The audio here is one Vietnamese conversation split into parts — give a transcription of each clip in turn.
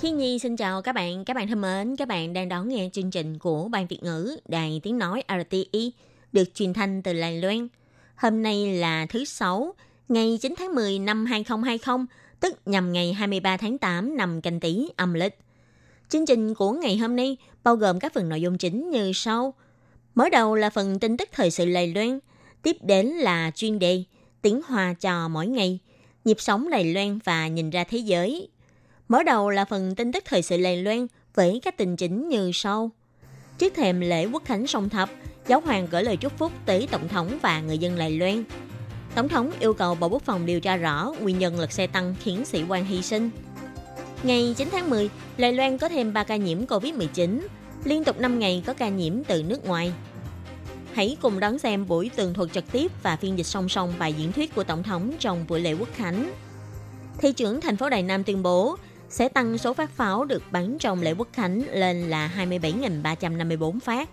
Khi Nhi xin chào các bạn, các bạn thân mến, các bạn đang đón nghe chương trình của Ban Việt ngữ Đài Tiếng Nói RTI được truyền thanh từ Đài Loan. Hôm nay là thứ Sáu, ngày 9 tháng 10 năm 2020, tức nhằm ngày 23 tháng 8 năm canh Tý âm lịch. Chương trình của ngày hôm nay bao gồm các phần nội dung chính như sau. Mở đầu là phần tin tức thời sự Đài Loan, tiếp đến là chuyên đề tiếng hòa trò mỗi ngày, nhịp sống Đài Loan và nhìn ra thế giới. Mở đầu là phần tin tức thời sự Đài Loan với các tình chính như sau. Trước thềm lễ quốc khánh sông thập, giáo hoàng gửi lời chúc phúc tới Tổng thống và người dân Lài Loan. Tổng thống yêu cầu Bộ Quốc phòng điều tra rõ nguyên nhân lật xe tăng khiến sĩ quan hy sinh. Ngày 9 tháng 10, Lài Loan có thêm 3 ca nhiễm COVID-19, liên tục 5 ngày có ca nhiễm từ nước ngoài. Hãy cùng đón xem buổi tường thuật trực tiếp và phiên dịch song song bài diễn thuyết của Tổng thống trong buổi lễ quốc khánh. Thị trưởng thành phố Đài Nam tuyên bố sẽ tăng số phát pháo được bắn trong lễ quốc khánh lên là 27.354 phát.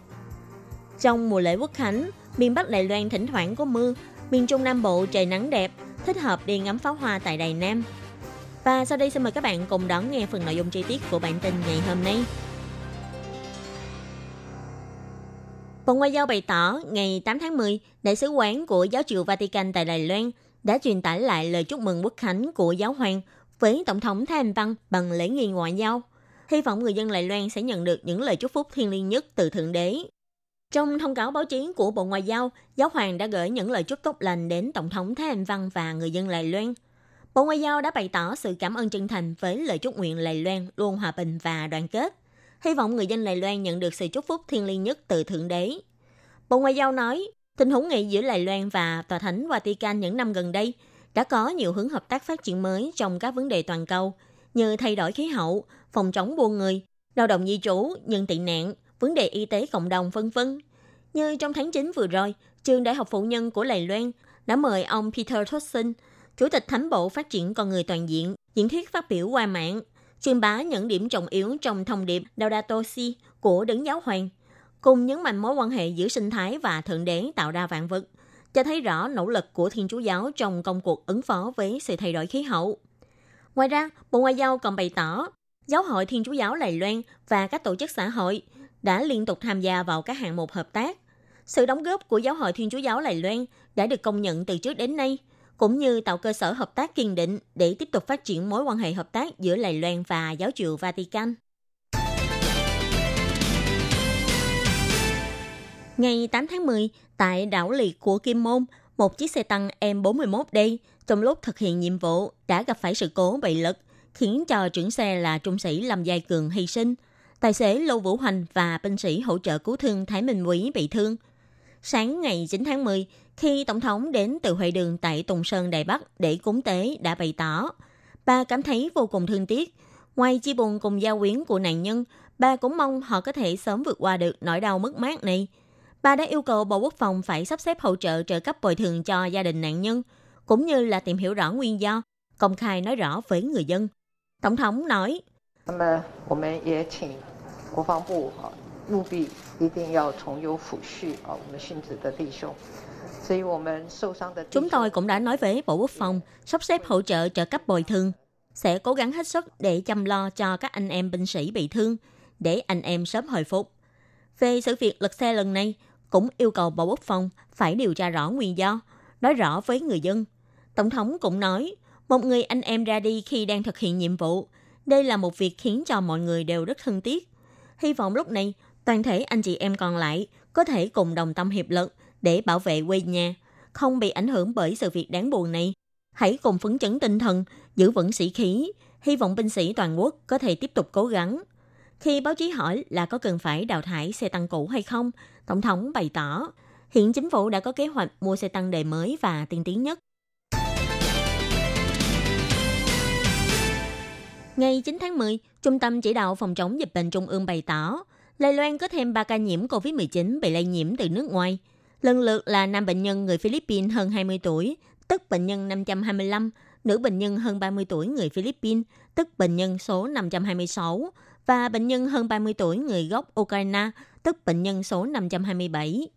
Trong mùa lễ quốc khánh, miền Bắc Đài Loan thỉnh thoảng có mưa, miền Trung Nam Bộ trời nắng đẹp, thích hợp đi ngắm pháo hoa tại Đài Nam. Và sau đây xin mời các bạn cùng đón nghe phần nội dung chi tiết của bản tin ngày hôm nay. Bộ Ngoại giao bày tỏ ngày 8 tháng 10, Đại sứ quán của Giáo triều Vatican tại Đài Loan đã truyền tải lại lời chúc mừng quốc khánh của giáo hoàng với Tổng thống Thái Anh Văn bằng lễ nghi ngoại giao. Hy vọng người dân Đài Loan sẽ nhận được những lời chúc phúc thiêng liêng nhất từ Thượng Đế. Trong thông cáo báo chí của Bộ Ngoại giao, Giáo hoàng đã gửi những lời chúc tốt lành đến Tổng thống Thái Anh Văn và người dân Đài Loan. Bộ Ngoại giao đã bày tỏ sự cảm ơn chân thành với lời chúc nguyện Đài Loan luôn hòa bình và đoàn kết. Hy vọng người dân Đài Loan nhận được sự chúc phúc thiêng liêng nhất từ Thượng Đế. Bộ Ngoại giao nói, tình hữu nghị giữa Đài Loan và Tòa Thánh Vatican những năm gần đây đã có nhiều hướng hợp tác phát triển mới trong các vấn đề toàn cầu như thay đổi khí hậu, phòng chống buôn người, lao động di trú, nhân tị nạn, vấn đề y tế cộng đồng vân vân. Như trong tháng 9 vừa rồi, trường Đại học Phụ nhân của Đài Loan đã mời ông Peter Thompson, Chủ tịch Thánh bộ Phát triển Con người Toàn diện, diễn thuyết phát biểu qua mạng, truyền bá những điểm trọng yếu trong thông điệp Laudato Si của Đấng Giáo Hoàng, cùng nhấn mạnh mối quan hệ giữa sinh thái và Thượng Đế tạo ra vạn vật, cho thấy rõ nỗ lực của Thiên Chúa Giáo trong công cuộc ứng phó với sự thay đổi khí hậu. Ngoài ra, Bộ Ngoại giao còn bày tỏ, Giáo hội Thiên Chúa Giáo Đài Loan và các tổ chức xã hội đã liên tục tham gia vào các hạng mục hợp tác. Sự đóng góp của Giáo hội Thiên Chúa Giáo Đài Loan đã được công nhận từ trước đến nay, cũng như tạo cơ sở hợp tác kiên định để tiếp tục phát triển mối quan hệ hợp tác giữa Đài Loan và Giáo triều Vatican. Ngày 8 tháng 10, tại đảo liệt của Kim Môn, một chiếc xe tăng M41D trong lúc thực hiện nhiệm vụ đã gặp phải sự cố bị lật, khiến cho trưởng xe là trung sĩ Lâm Giai Cường hy sinh. Tài xế Lô Vũ Hoành và binh sĩ hỗ trợ cứu thương Thái Minh Quý bị thương. Sáng ngày 9 tháng 10, khi Tổng thống đến từ Huệ đường tại Tùng Sơn Đài Bắc để cúng tế đã bày tỏ, bà cảm thấy vô cùng thương tiếc. Ngoài chia buồn cùng gia quyến của nạn nhân, bà cũng mong họ có thể sớm vượt qua được nỗi đau mất mát này. Bà đã yêu cầu Bộ Quốc phòng phải sắp xếp hỗ trợ trợ cấp bồi thường cho gia đình nạn nhân, cũng như là tìm hiểu rõ nguyên do, công khai nói rõ với người dân. Tổng thống nói, Chúng tôi cũng đã nói với Bộ Quốc phòng sắp xếp hỗ trợ trợ cấp bồi thường, sẽ cố gắng hết sức để chăm lo cho các anh em binh sĩ bị thương, để anh em sớm hồi phục. Về sự việc lật xe lần này, cũng yêu cầu Bộ Quốc phòng phải điều tra rõ nguyên do, nói rõ với người dân. Tổng thống cũng nói, một người anh em ra đi khi đang thực hiện nhiệm vụ. Đây là một việc khiến cho mọi người đều rất thương tiếc. Hy vọng lúc này, toàn thể anh chị em còn lại có thể cùng đồng tâm hiệp lực để bảo vệ quê nhà, không bị ảnh hưởng bởi sự việc đáng buồn này. Hãy cùng phấn chấn tinh thần, giữ vững sĩ khí, hy vọng binh sĩ toàn quốc có thể tiếp tục cố gắng. Khi báo chí hỏi là có cần phải đào thải xe tăng cũ hay không, Tổng thống bày tỏ, hiện chính phủ đã có kế hoạch mua xe tăng đời mới và tiên tiến nhất. Ngày 9 tháng 10, Trung tâm Chỉ đạo Phòng chống dịch bệnh Trung ương bày tỏ, Đài Loan có thêm 3 ca nhiễm COVID-19 bị lây nhiễm từ nước ngoài. Lần lượt là nam bệnh nhân người Philippines hơn 20 tuổi, tức bệnh nhân 525, nữ bệnh nhân hơn 30 tuổi người Philippines, tức bệnh nhân số 526, và bệnh nhân hơn 30 tuổi người gốc Ukraine, tức bệnh nhân số 527.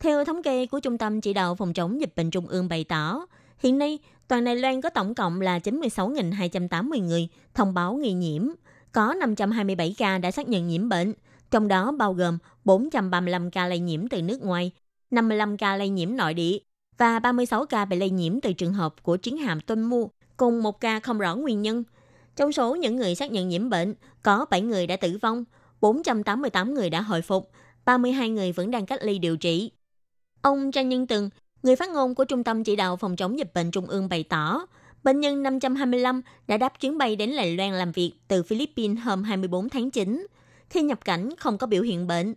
Theo thống kê của Trung tâm Chỉ đạo Phòng chống dịch bệnh Trung ương bày tỏ, hiện nay toàn Đài Loan có tổng cộng là 96.280 người thông báo nghi nhiễm, có 527 ca đã xác nhận nhiễm bệnh, trong đó bao gồm 435 ca lây nhiễm từ nước ngoài, 55 ca lây nhiễm nội địa và 36 ca bị lây nhiễm từ trường hợp của chiến hạm Tuân Mu, cùng một ca không rõ nguyên nhân. Trong số những người xác nhận nhiễm bệnh, có 7 người đã tử vong, 488 người đã hồi phục, 32 người vẫn đang cách ly điều trị. Ông Trang Nhân Tường, người phát ngôn của Trung tâm Chỉ đạo Phòng chống dịch bệnh Trung ương bày tỏ, bệnh nhân 525 đã đáp chuyến bay đến Lài Loan làm việc từ Philippines hôm 24 tháng 9. Khi nhập cảnh không có biểu hiện bệnh.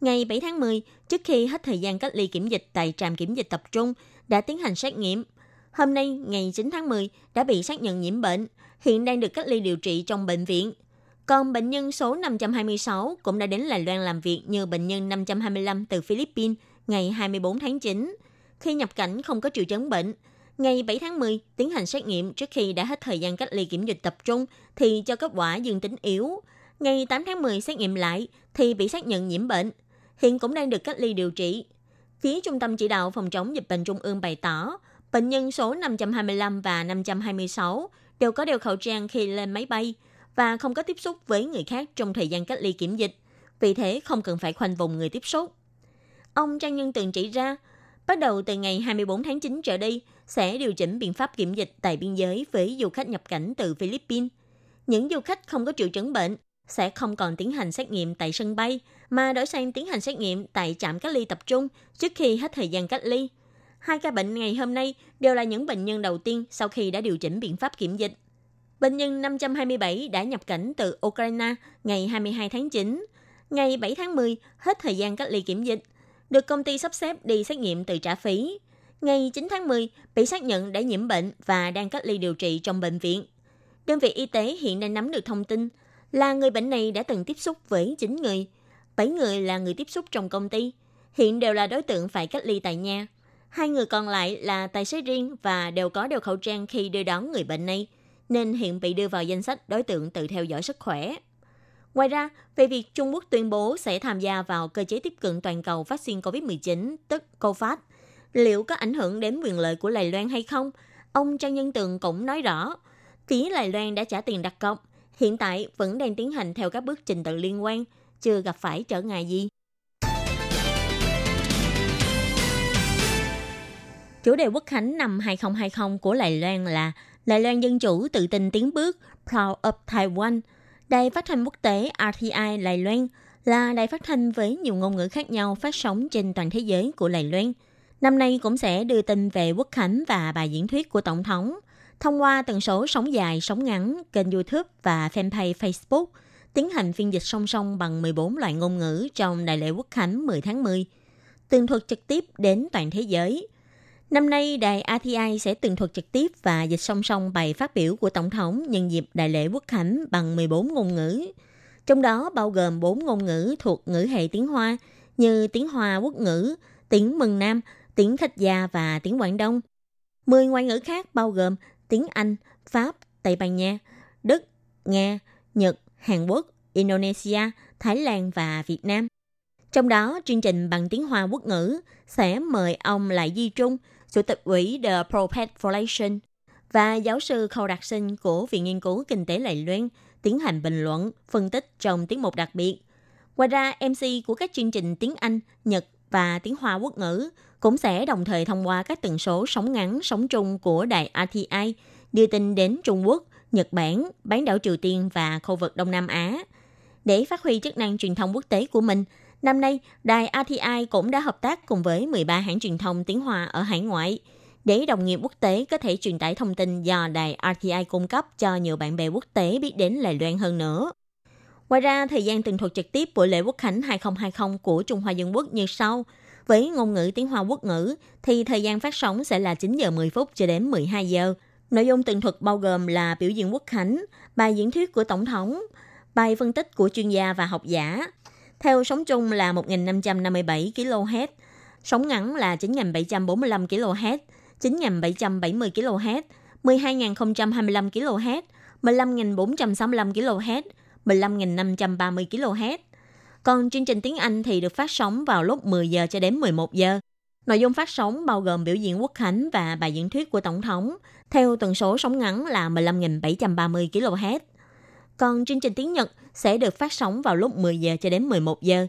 Ngày 7 tháng 10, trước khi hết thời gian cách ly kiểm dịch tại trạm kiểm dịch tập trung, đã tiến hành xét nghiệm. Hôm nay, ngày 9 tháng 10, đã bị xác nhận nhiễm bệnh, hiện đang được cách ly điều trị trong bệnh viện. Còn bệnh nhân số 526 cũng đã đến Lài Loan làm việc như bệnh nhân 525 từ Philippines ngày 24 tháng 9. Khi nhập cảnh không có triệu chứng bệnh, ngày 7 tháng 10 tiến hành xét nghiệm trước khi đã hết thời gian cách ly kiểm dịch tập trung thì cho kết quả dương tính yếu. Ngày 8 tháng 10 xét nghiệm lại thì bị xác nhận nhiễm bệnh. Hiện cũng đang được cách ly điều trị. Phía Trung tâm Chỉ đạo Phòng chống dịch bệnh Trung ương bày tỏ, bệnh nhân số 525 và 526 đều có đeo khẩu trang khi lên máy bay và không có tiếp xúc với người khác trong thời gian cách ly kiểm dịch. Vì thế không cần phải khoanh vùng người tiếp xúc. Ông Trang Nhân Tường chỉ ra, bắt đầu từ ngày 24 tháng 9 trở đi, sẽ điều chỉnh biện pháp kiểm dịch tại biên giới với du khách nhập cảnh từ Philippines. Những du khách không có triệu chứng bệnh sẽ không còn tiến hành xét nghiệm tại sân bay, mà đổi sang tiến hành xét nghiệm tại trạm cách ly tập trung trước khi hết thời gian cách ly. Hai ca bệnh ngày hôm nay đều là những bệnh nhân đầu tiên sau khi đã điều chỉnh biện pháp kiểm dịch. Bệnh nhân 527 đã nhập cảnh từ Ukraine ngày 22 tháng 9. Ngày 7 tháng 10, hết thời gian cách ly kiểm dịch, được công ty sắp xếp đi xét nghiệm từ trả phí. Ngày 9 tháng 10, bị xác nhận đã nhiễm bệnh và đang cách ly điều trị trong bệnh viện. Đơn vị y tế hiện đang nắm được thông tin là người bệnh này đã từng tiếp xúc với 9 người. 7 người là người tiếp xúc trong công ty. Hiện đều là đối tượng phải cách ly tại nhà. Hai người còn lại là tài xế riêng và đều có đeo khẩu trang khi đưa đón người bệnh này, nên hiện bị đưa vào danh sách đối tượng tự theo dõi sức khỏe. Ngoài ra, về việc Trung Quốc tuyên bố sẽ tham gia vào cơ chế tiếp cận toàn cầu vaccine COVID-19, tức COVAX, liệu có ảnh hưởng đến quyền lợi của Lài Loan hay không? Ông Trang Nhân Tường cũng nói rõ, phía Lài Loan đã trả tiền đặt cọc, hiện tại vẫn đang tiến hành theo các bước trình tự liên quan, chưa gặp phải trở ngại gì. Chủ đề quốc khánh năm 2020 của Lài Loan là Lài Loan Dân Chủ tự tin tiến bước Proud of Taiwan. Đài phát thanh quốc tế RTI Lài Loan là đài phát thanh với nhiều ngôn ngữ khác nhau phát sóng trên toàn thế giới của Lài Loan. Năm nay cũng sẽ đưa tin về quốc khánh và bài diễn thuyết của Tổng thống – thông qua tần số sóng dài, sóng ngắn, kênh YouTube và fanpage Facebook, tiến hành phiên dịch song song bằng 14 loại ngôn ngữ trong Đại lễ Quốc Khánh 10 tháng 10, tường thuật trực tiếp đến toàn thế giới. Năm nay, đài RTI sẽ tường thuật trực tiếp và dịch song song bài phát biểu của Tổng thống nhân dịp Đại lễ Quốc Khánh bằng 14 ngôn ngữ. Trong đó bao gồm 4 ngôn ngữ thuộc ngữ hệ tiếng Hoa như tiếng Hoa quốc ngữ, tiếng Mừng Nam, tiếng thách Gia và tiếng Quảng Đông. 10 ngoại ngữ khác bao gồm tiếng Anh, Pháp, Tây Ban Nha, Đức, Nga, Nhật, Hàn Quốc, Indonesia, Thái Lan và Việt Nam. Trong đó, chương trình bằng tiếng Hoa quốc ngữ sẽ mời ông Lại Di Trung, Chủ tịch ủy The Propet Foundation và giáo sư Khâu Đạt Sinh của Viện Nghiên cứu Kinh tế Lài Loan tiến hành bình luận, phân tích trong tiếng mục đặc biệt. Ngoài ra, MC của các chương trình tiếng Anh, Nhật và tiếng Hoa quốc ngữ cũng sẽ đồng thời thông qua các tần số sóng ngắn, sóng trung của đài RTI đưa tin đến Trung Quốc, Nhật Bản, bán đảo Triều Tiên và khu vực Đông Nam Á. Để phát huy chức năng truyền thông quốc tế của mình, năm nay đài RTI cũng đã hợp tác cùng với 13 hãng truyền thông tiếng Hoa ở hải ngoại để đồng nghiệp quốc tế có thể truyền tải thông tin do đài RTI cung cấp cho nhiều bạn bè quốc tế biết đến Đài Loan hơn nữa. Ngoài ra, thời gian tường thuật trực tiếp buổi lễ Quốc Khánh 2020 của Trung Hoa Dân Quốc như sau. Với ngôn ngữ tiếng Hoa quốc ngữ thì thời gian phát sóng sẽ là 9 giờ 10 phút cho đến 12 giờ. Nội dung tường thuật bao gồm là biểu diễn quốc khánh, bài diễn thuyết của tổng thống, bài phân tích của chuyên gia và học giả. Theo sóng trung là 1.557 kHz, sóng ngắn là 9.745 kHz, 9.770 kHz, 12.025 kHz, 15.465 kHz, 15.530 kHz. Còn chương trình tiếng Anh thì được phát sóng vào lúc 10 giờ cho đến 11 giờ. Nội dung phát sóng bao gồm biểu diễn quốc khánh và bài diễn thuyết của Tổng thống, theo tần số sóng ngắn là 15.730 kHz. Còn chương trình tiếng Nhật sẽ được phát sóng vào lúc 10 giờ cho đến 11 giờ.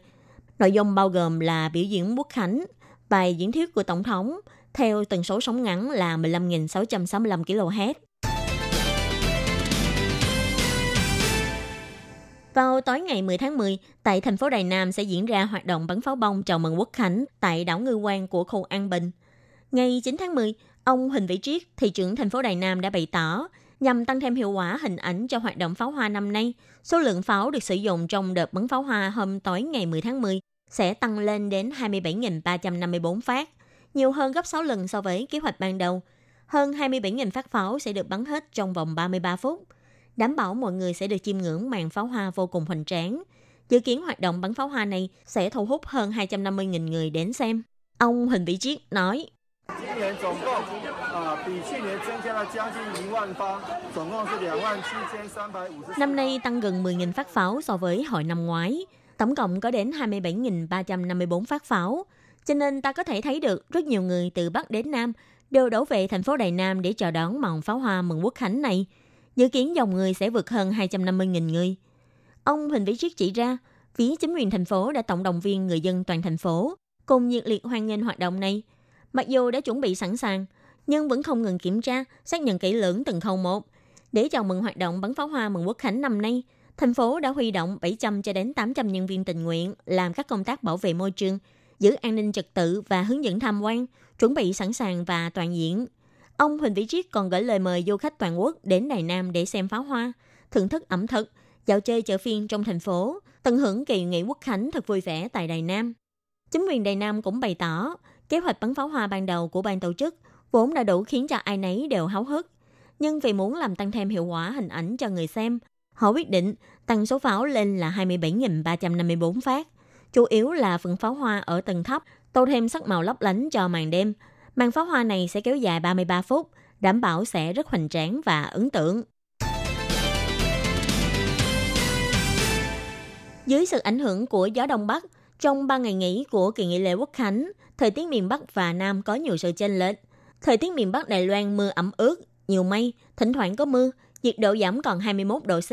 Nội dung bao gồm là biểu diễn quốc khánh, bài diễn thuyết của Tổng thống, theo tần số sóng ngắn là 15.665 kHz. Vào tối ngày 10 tháng 10, tại thành phố Đài Nam sẽ diễn ra hoạt động bắn pháo bông chào mừng quốc khánh tại đảo Ngư Quan của khu An Bình. Ngày 9 tháng 10, ông Huỳnh Vĩ Triết, thị trưởng thành phố Đài Nam đã bày tỏ, nhằm tăng thêm hiệu quả hình ảnh cho hoạt động pháo hoa năm nay, số lượng pháo được sử dụng trong đợt bắn pháo hoa hôm tối ngày 10 tháng 10 sẽ tăng lên đến 27.354 phát, nhiều hơn gấp 6 lần so với kế hoạch ban đầu. Hơn 27.000 phát pháo sẽ được bắn hết trong vòng 33 phút đảm bảo mọi người sẽ được chiêm ngưỡng màn pháo hoa vô cùng hoành tráng. Dự kiến hoạt động bắn pháo hoa này sẽ thu hút hơn 250.000 người đến xem. Ông Huỳnh Vĩ Chiết nói, Ờ, năm nay tăng gần 10.000 phát pháo so với hồi năm ngoái. Tổng cộng có đến 27.354 phát pháo. Cho nên ta có thể thấy được rất nhiều người từ Bắc đến Nam đều đổ về thành phố Đài Nam để chào đón màn pháo hoa mừng quốc khánh này – dự kiến dòng người sẽ vượt hơn 250.000 người. Ông Huỳnh Vĩ Triết chỉ ra, phía chính quyền thành phố đã tổng động viên người dân toàn thành phố, cùng nhiệt liệt hoan nghênh hoạt động này. Mặc dù đã chuẩn bị sẵn sàng, nhưng vẫn không ngừng kiểm tra, xác nhận kỹ lưỡng từng khâu một. Để chào mừng hoạt động bắn pháo hoa mừng quốc khánh năm nay, thành phố đã huy động 700 cho đến 800 nhân viên tình nguyện làm các công tác bảo vệ môi trường, giữ an ninh trật tự và hướng dẫn tham quan, chuẩn bị sẵn sàng và toàn diện Ông Huỳnh Vĩ Triết còn gửi lời mời du khách toàn quốc đến Đài Nam để xem pháo hoa, thưởng thức ẩm thực, dạo chơi chợ phiên trong thành phố, tận hưởng kỳ nghỉ quốc khánh thật vui vẻ tại Đài Nam. Chính quyền Đài Nam cũng bày tỏ, kế hoạch bắn pháo hoa ban đầu của ban tổ chức vốn đã đủ khiến cho ai nấy đều háo hức. Nhưng vì muốn làm tăng thêm hiệu quả hình ảnh cho người xem, họ quyết định tăng số pháo lên là 27.354 phát. Chủ yếu là phần pháo hoa ở tầng thấp, tô thêm sắc màu lấp lánh cho màn đêm, Màn pháo hoa này sẽ kéo dài 33 phút, đảm bảo sẽ rất hoành tráng và ấn tượng. Dưới sự ảnh hưởng của gió Đông Bắc, trong 3 ngày nghỉ của kỳ nghỉ lễ Quốc Khánh, thời tiết miền Bắc và Nam có nhiều sự chênh lệch. Thời tiết miền Bắc Đài Loan mưa ẩm ướt, nhiều mây, thỉnh thoảng có mưa, nhiệt độ giảm còn 21 độ C.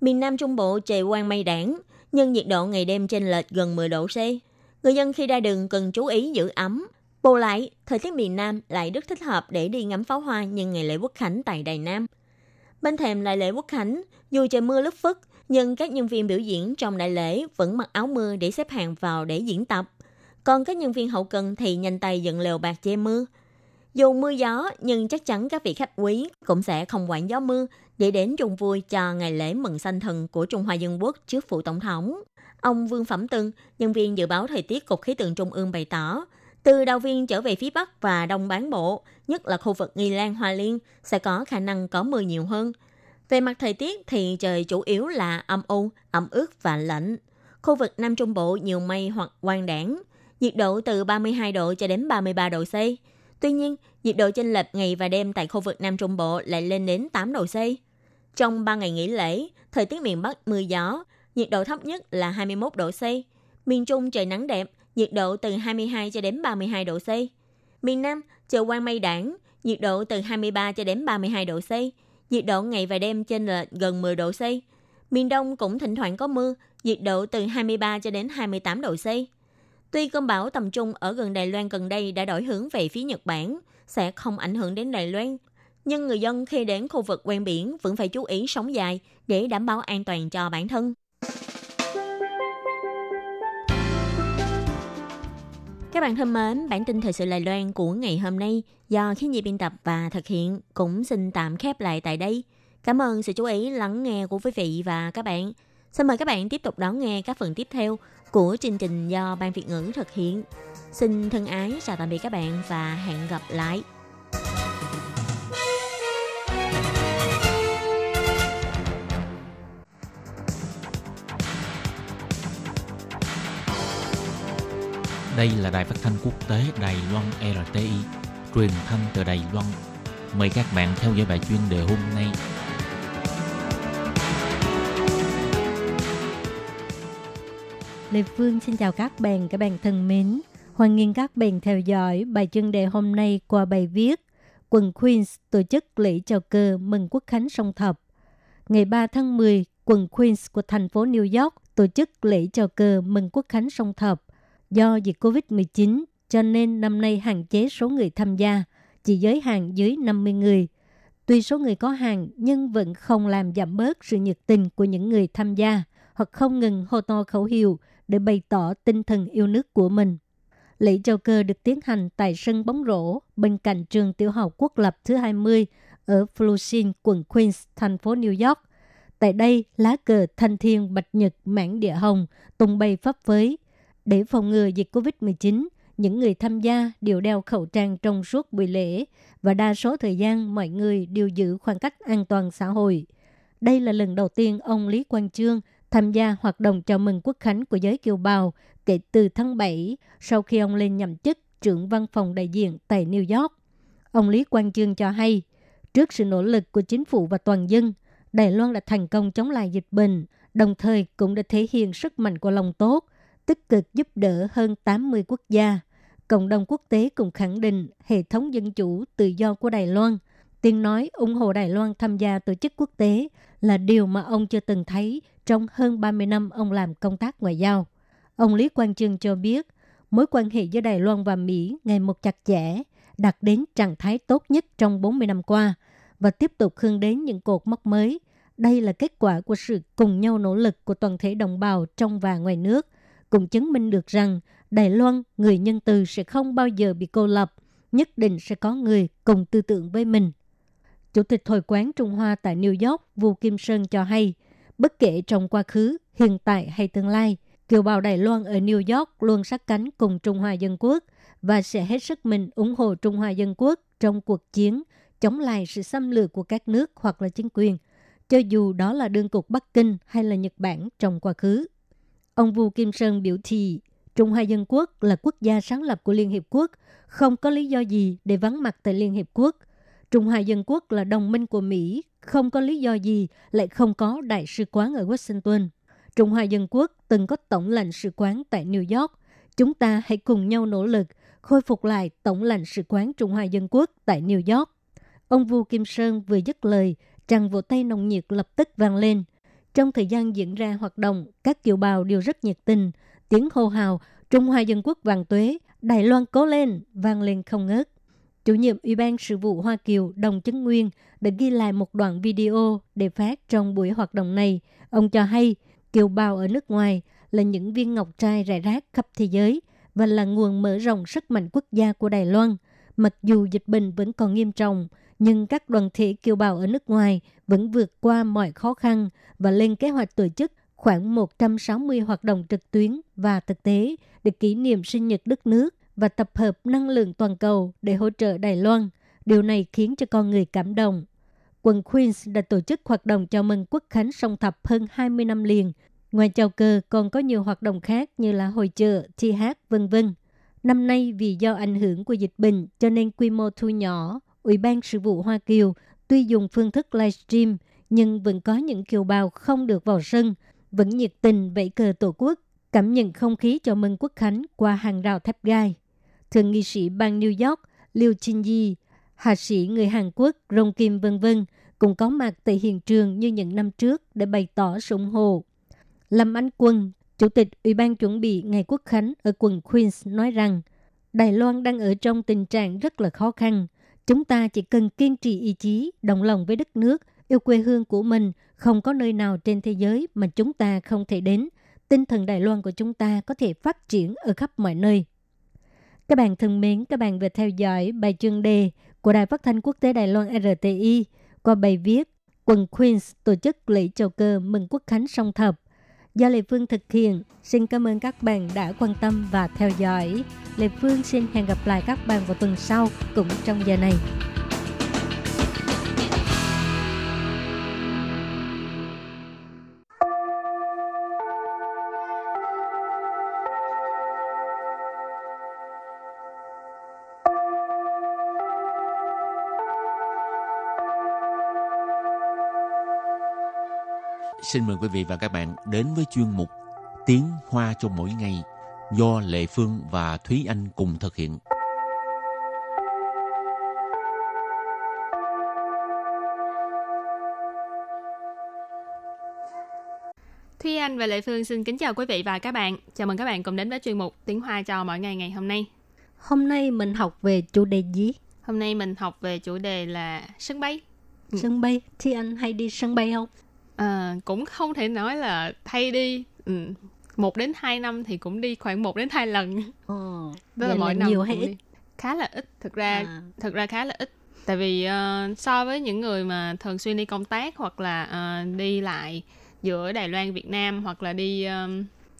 Miền Nam Trung Bộ trời quang mây đảng, nhưng nhiệt độ ngày đêm trên lệch gần 10 độ C. Người dân khi ra đường cần chú ý giữ ấm, Bù lại, thời tiết miền Nam lại rất thích hợp để đi ngắm pháo hoa nhân ngày lễ Quốc Khánh tại Đài Nam. Bên thềm đại lễ Quốc Khánh, dù trời mưa lất phất, nhưng các nhân viên biểu diễn trong đại lễ vẫn mặc áo mưa để xếp hàng vào để diễn tập. Còn các nhân viên hậu cần thì nhanh tay dựng lều bạc che mưa. Dù mưa gió, nhưng chắc chắn các vị khách quý cũng sẽ không quản gió mưa để đến chung vui cho ngày lễ mừng sanh thần của Trung Hoa Dân Quốc trước phụ tổng thống. Ông Vương Phẩm Tân, nhân viên dự báo thời tiết Cục Khí tượng Trung ương bày tỏ, từ đầu viên trở về phía Bắc và Đông bán bộ, nhất là khu vực Nghi Lan Hoa Liên, sẽ có khả năng có mưa nhiều hơn. Về mặt thời tiết thì trời chủ yếu là âm u, ẩm ướt và lạnh. Khu vực Nam Trung Bộ nhiều mây hoặc quang đảng, nhiệt độ từ 32 độ cho đến 33 độ C. Tuy nhiên, nhiệt độ chênh lệch ngày và đêm tại khu vực Nam Trung Bộ lại lên đến 8 độ C. Trong 3 ngày nghỉ lễ, thời tiết miền Bắc mưa gió, nhiệt độ thấp nhất là 21 độ C. Miền Trung trời nắng đẹp, nhiệt độ từ 22 cho đến 32 độ C. Miền Nam, trời quang mây đảng, nhiệt độ từ 23 cho đến 32 độ C. Nhiệt độ ngày và đêm trên lệch gần 10 độ C. Miền Đông cũng thỉnh thoảng có mưa, nhiệt độ từ 23 cho đến 28 độ C. Tuy cơn bão tầm trung ở gần Đài Loan gần đây đã đổi hướng về phía Nhật Bản, sẽ không ảnh hưởng đến Đài Loan, nhưng người dân khi đến khu vực ven biển vẫn phải chú ý sống dài để đảm bảo an toàn cho bản thân. Các bạn thân mến, bản tin thời sự Đài Loan của ngày hôm nay do khi nhi biên tập và thực hiện cũng xin tạm khép lại tại đây. Cảm ơn sự chú ý lắng nghe của quý vị và các bạn. Xin mời các bạn tiếp tục đón nghe các phần tiếp theo của chương trình do Ban Việt ngữ thực hiện. Xin thân ái chào tạm biệt các bạn và hẹn gặp lại. Đây là đài phát thanh quốc tế Đài Loan RTI, truyền thanh từ Đài Loan. Mời các bạn theo dõi bài chuyên đề hôm nay Lê Phương xin chào các bạn, các bạn thân mến. Hoan nghênh các bạn theo dõi bài chuyên đề hôm nay qua bài viết Quận Queens tổ chức lễ chào cờ mừng quốc khánh Song Thập. Ngày 3 tháng 10, quận Queens của thành phố New York tổ chức lễ chào cờ mừng quốc khánh Song Thập. Do dịch COVID-19, cho nên năm nay hạn chế số người tham gia, chỉ giới hạn dưới 50 người. Tuy số người có hàng nhưng vẫn không làm giảm bớt sự nhiệt tình của những người tham gia hoặc không ngừng hô to khẩu hiệu để bày tỏ tinh thần yêu nước của mình. Lễ chào cờ được tiến hành tại sân bóng rổ bên cạnh trường tiểu học quốc lập thứ 20 ở Flushing, quận Queens, thành phố New York. Tại đây, lá cờ thanh thiên bạch nhật mảng địa hồng tung bay phấp phới. Để phòng ngừa dịch COVID-19, những người tham gia đều đeo khẩu trang trong suốt buổi lễ và đa số thời gian mọi người đều giữ khoảng cách an toàn xã hội. Đây là lần đầu tiên ông Lý Quang Trương tham gia hoạt động chào mừng quốc khánh của giới kiều bào kể từ tháng 7 sau khi ông lên nhậm chức trưởng văn phòng đại diện tại New York. Ông Lý Quang Trương cho hay, trước sự nỗ lực của chính phủ và toàn dân, Đài Loan đã thành công chống lại dịch bệnh, đồng thời cũng đã thể hiện sức mạnh của lòng tốt, tích cực giúp đỡ hơn 80 quốc gia. Cộng đồng quốc tế cũng khẳng định hệ thống dân chủ tự do của Đài Loan. Tiếng nói ủng hộ Đài Loan tham gia tổ chức quốc tế là điều mà ông chưa từng thấy trong hơn 30 năm ông làm công tác ngoại giao. Ông Lý Quang Trương cho biết, mối quan hệ giữa Đài Loan và Mỹ ngày một chặt chẽ, đạt đến trạng thái tốt nhất trong 40 năm qua và tiếp tục hướng đến những cột mốc mới. Đây là kết quả của sự cùng nhau nỗ lực của toàn thể đồng bào trong và ngoài nước, cũng chứng minh được rằng Đài Loan, người nhân từ sẽ không bao giờ bị cô lập, nhất định sẽ có người cùng tư tưởng với mình. Chủ tịch Hội quán Trung Hoa tại New York, Vu Kim Sơn cho hay, bất kể trong quá khứ, hiện tại hay tương lai, kiều bào Đài Loan ở New York luôn sát cánh cùng Trung Hoa Dân Quốc và sẽ hết sức mình ủng hộ Trung Hoa Dân Quốc trong cuộc chiến chống lại sự xâm lược của các nước hoặc là chính quyền, cho dù đó là đương cục Bắc Kinh hay là Nhật Bản trong quá khứ. Ông Vu Kim Sơn biểu thị, Trung Hoa Dân Quốc là quốc gia sáng lập của Liên Hiệp Quốc, không có lý do gì để vắng mặt tại Liên Hiệp Quốc. Trung Hoa Dân Quốc là đồng minh của Mỹ, không có lý do gì lại không có đại sứ quán ở Washington. Trung Hoa Dân Quốc từng có tổng lãnh sự quán tại New York. Chúng ta hãy cùng nhau nỗ lực khôi phục lại tổng lãnh sự quán Trung Hoa Dân Quốc tại New York. Ông Vu Kim Sơn vừa dứt lời, tràng vỗ tay nồng nhiệt lập tức vang lên. Trong thời gian diễn ra hoạt động, các kiều bào đều rất nhiệt tình. Tiếng hô hào Trung Hoa Dân Quốc vàng tuế, Đài Loan cố lên, vang lên không ngớt. Chủ nhiệm Ủy ban Sự vụ Hoa Kiều Đồng Chấn Nguyên đã ghi lại một đoạn video để phát trong buổi hoạt động này. Ông cho hay, kiều bào ở nước ngoài là những viên ngọc trai rải rác khắp thế giới và là nguồn mở rộng sức mạnh quốc gia của Đài Loan. Mặc dù dịch bệnh vẫn còn nghiêm trọng, nhưng các đoàn thể kiều bào ở nước ngoài vẫn vượt qua mọi khó khăn và lên kế hoạch tổ chức khoảng 160 hoạt động trực tuyến và thực tế để kỷ niệm sinh nhật đất nước và tập hợp năng lượng toàn cầu để hỗ trợ Đài Loan. Điều này khiến cho con người cảm động. Quận Queens đã tổ chức hoạt động chào mừng quốc khánh song thập hơn 20 năm liền. Ngoài chào cờ còn có nhiều hoạt động khác như là hội chợ, thi hát, vân vân. Năm nay vì do ảnh hưởng của dịch bệnh cho nên quy mô thu nhỏ, Ủy ban Sự vụ Hoa Kiều tuy dùng phương thức livestream nhưng vẫn có những kiều bào không được vào sân, vẫn nhiệt tình vẫy cờ tổ quốc, cảm nhận không khí chào mừng quốc khánh qua hàng rào thép gai. Thượng nghị sĩ bang New York Liu Chin-yi, hạ sĩ người Hàn Quốc Rong Kim vân vân cũng có mặt tại hiện trường như những năm trước để bày tỏ sự ủng hộ. Lâm Anh Quân, Chủ tịch Ủy ban chuẩn bị Ngày Quốc Khánh ở quận Queens nói rằng Đài Loan đang ở trong tình trạng rất là khó khăn. Chúng ta chỉ cần kiên trì ý chí, đồng lòng với đất nước, yêu quê hương của mình, không có nơi nào trên thế giới mà chúng ta không thể đến. Tinh thần Đài Loan của chúng ta có thể phát triển ở khắp mọi nơi. Các bạn thân mến, các bạn vừa theo dõi bài chuyên đề của Đài Phát thanh Quốc tế Đài Loan RTI qua bài viết Quần Queens tổ chức lễ chầu cơ mừng quốc khánh song thập do Lê Phương thực hiện. Xin cảm ơn các bạn đã quan tâm và theo dõi. Lê Phương xin hẹn gặp lại các bạn vào tuần sau cũng trong giờ này. Xin mời quý vị và các bạn đến với chuyên mục Tiếng Hoa cho mỗi ngày do Lệ Phương và Thúy Anh cùng thực hiện. Thúy Anh và Lệ Phương xin kính chào quý vị và các bạn. Chào mừng các bạn cùng đến với chuyên mục Tiếng Hoa cho mỗi ngày ngày hôm nay. Hôm nay mình học về chủ đề gì? Hôm nay mình học về chủ đề là sân bay. Sân bay. Thì anh hay đi sân bay không? À, cũng không thể nói là hay đi. Ừ. Một đến hai năm thì cũng đi khoảng một đến hai lần. Ờ, Đó là mỗi là năm nhiều hay ít? đi. Khá là ít. Thực ra À. thực ra khá là ít. Tại vì ờ, so với những người mà thường xuyên đi công tác hoặc là ờ, đi lại giữa Đài Loan Việt Nam hoặc là đi ờ,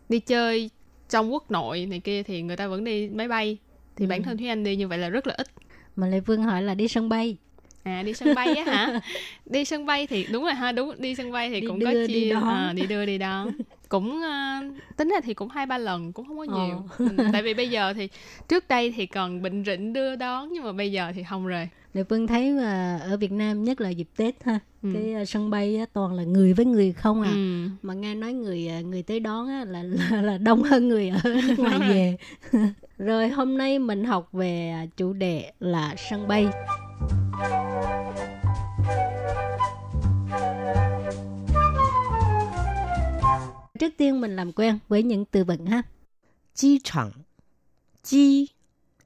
đi chơi trong quốc nội này kia thì người ta vẫn đi máy bay. Thì Ừ. bản thân Thúy Anh đi như vậy là rất là ít. Mà Lê Phương hỏi là đi sân bay. À đi sân bay á hả? đi sân bay thì đúng rồi ha, đúng đi sân bay thì Đi cũng đưa, có đi chia đón. à, đi đưa đi đón. cũng ờ, tính ra thì cũng hai ba lần cũng không có nhiều. Ờ. Ừ, tại vì bây giờ thì trước đây thì còn bệnh rịnh đưa đón nhưng mà bây giờ thì không rồi. Lê Phương thấy mà ở Việt Nam nhất là dịp Tết ha. Ừ. Cái ờ, sân bay á, toàn là người với người không à. Ừ. Mà nghe nói người ờ, người tới đón á, là, là là đông hơn người ở nước ngoài về. Rồi hôm nay mình học về ờ, chủ đề là sân bay. Trước tiên mình làm quen với những từ vựng ha. Chi chẳng Chi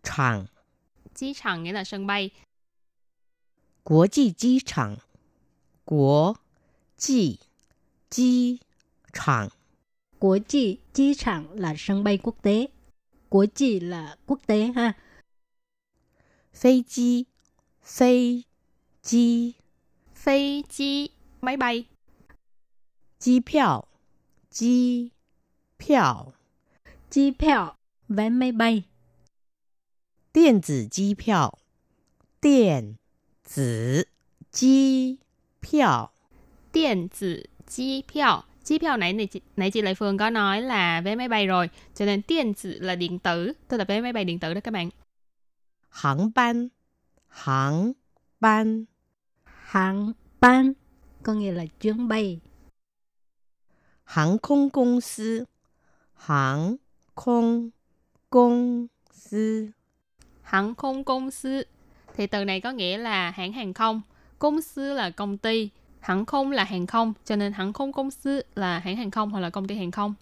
chẳng Chi chẳng nghĩa là sân bay. Quốc tế chi chẳng Quốc tế chi chẳng Quốc tế chi chẳng là sân bay quốc tế. Quốc tế là quốc tế ha. Phi chi 飞机，飞机， Phi chi máy bay. 机票，机票， Chi票, vé máy bay. 电子机票，电子机票， Điện tử chi票. Chi票nãy này chị, nãy chị Lệ Phương có nói là vé máy bay rồi. Cho nên điện tử là điện tử, tức là vé máy bay điện tử đó các bạn. 航班， Hàng ban Hàng ban có nghĩa là chuyến bay. Hàng không công sư Hàng không công sư Hàng không công sư Thì từ này có nghĩa là hãng hàng không. Công sư là công ty. Hàng không là hàng không. Cho nên hàng không công sư là hãng hàng không hoặc là công ty hàng không.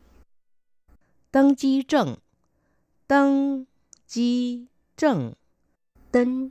Đăng ký chứng Đăng ký chứng Đăng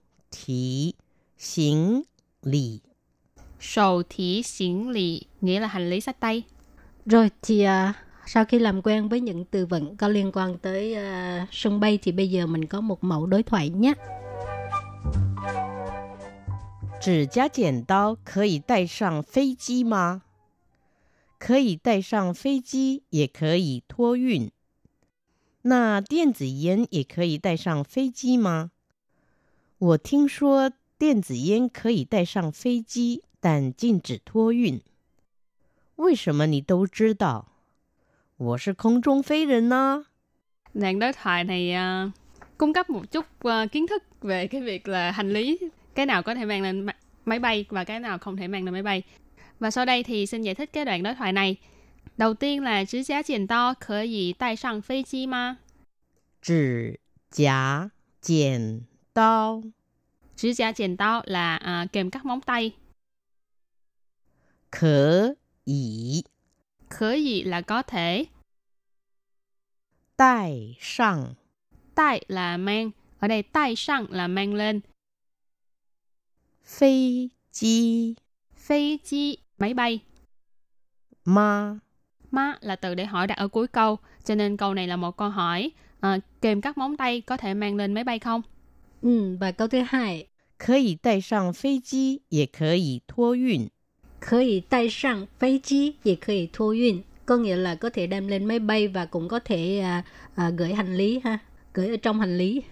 提行李， Sầu thí xiển lì nghĩa là hành lý sách tay. Rồi thì à, sau khi làm quen với những từ vựng có liên quan tới à, sân bay thì bây giờ mình có một mẫu đối thoại nhé. 指甲剪刀可以带上飞机吗？可以带上飞机，也可以托运。那电子烟也可以带上飞机吗？ 我听说电子烟可以带上飞机，但禁止托运。为什么你都知道？我是空中飞人呢、 Đoạn đối thoại này à, cung cấp một chút à, kiến thức về cái việc là hành lý cái nào có thể mang lên ma- máy bay và cái nào không thể mang lên máy bay. Và sau đây thì xin giải thích cái đoạn đối thoại này. Đầu tiên là指甲剪刀可以带上飞机吗？指甲剪 刀指甲剪刀 là à, kềm cắt móng tay. 可以 Khở gì là có thể. 带上 Tay là mang. Ở đây tay sang là mang lên. 飞机 Phi chi máy bay. 吗？ Ma là từ để hỏi đặt ở cuối câu. Cho nên câu này là một câu hỏi. À, kềm cắt móng tay có thể mang lên máy bay không? Ừ, và câu thứ hai, 可以带上飞机，也可以托运。 可以带上飞机，也可以托运，có nghĩa là có thể đem lên máy bay và cũng có thể à, à, gửi hành lý ha, gửi ở trong hành lý.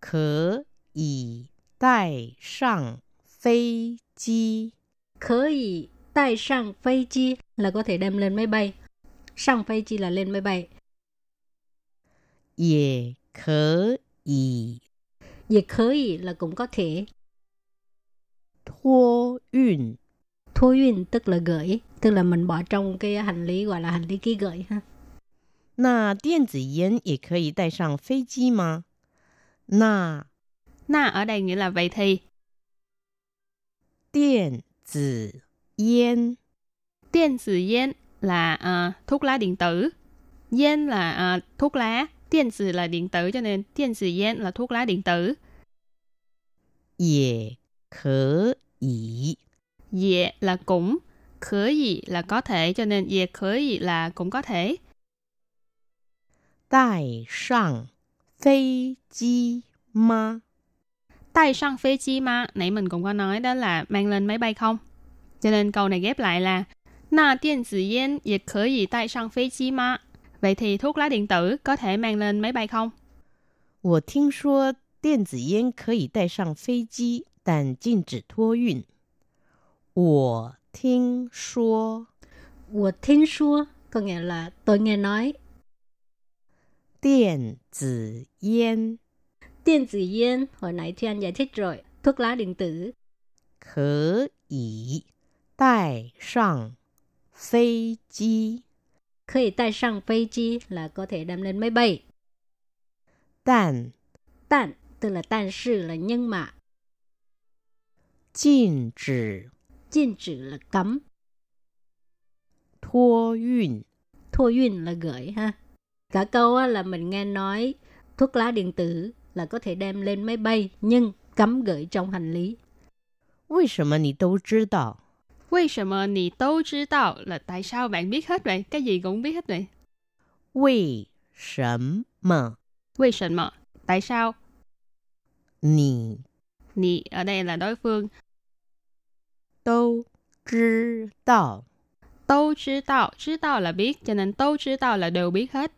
可以带上飞机，可以带上飞机 là có thể đem lên máy bay. Sang 飞机 là lên máy bay. 也可以 也可以 là cũng có thể. 托运， Thô yun tức là gửi, tức là mình bỏ trong cái hành lý gọi là hành lý ký gửi ha. 那电子烟也可以带上飞机吗？那 Na ở đây nghĩa là vậy thì 电子烟 điện tử yên là à, thuốc lá điện tử. Yên là à, thuốc lá. điện tử là điện tử cho nên điện là thuốc lá điện tử. Dễ khở ý. Dễ là cũng, khở ý là có thể cho nên dễ khở ý là cũng có thể. Đại sang phi chi ma. Đại sang phi chi ma, nãy mình cũng có nói đó là mang lên máy bay không? Cho nên câu này ghép lại là Na điện tử yên, dễ khở ý đại sang phi chi ma. Vậy thì thuốc lá điện tử có thể mang lên máy bay không? 我听说电子烟可以带上飞机，但禁止托运。我听说 Wo thiên xua có nghĩa là tôi nghe nói 电子烟 điện tử yên hồi nãy thì anh giải thích rồi thuốc lá điện tử 可以带上飞机， có thể带上飞机 là có thể đem lên máy bay 但 但 tức là但是 là nhưng mà 禁止 禁止 là cấm 托运。 thô yun là gửi ha cả câu á, là mình nghe nói thuốc lá điện tử là có thể đem lên máy bay nhưng cấm gửi trong hành lý 为什么你都知道？ Vì sao mà nì tố知道 là tại sao bạn biết hết vậy? Cái gì cũng biết hết vậy. 为什么 Vì sao mà? Tại sao? 你 Nì ở đây là đối phương. 都知道？ Tố知道, 知道 là biết, cho nên tố 知道 là đều biết hết.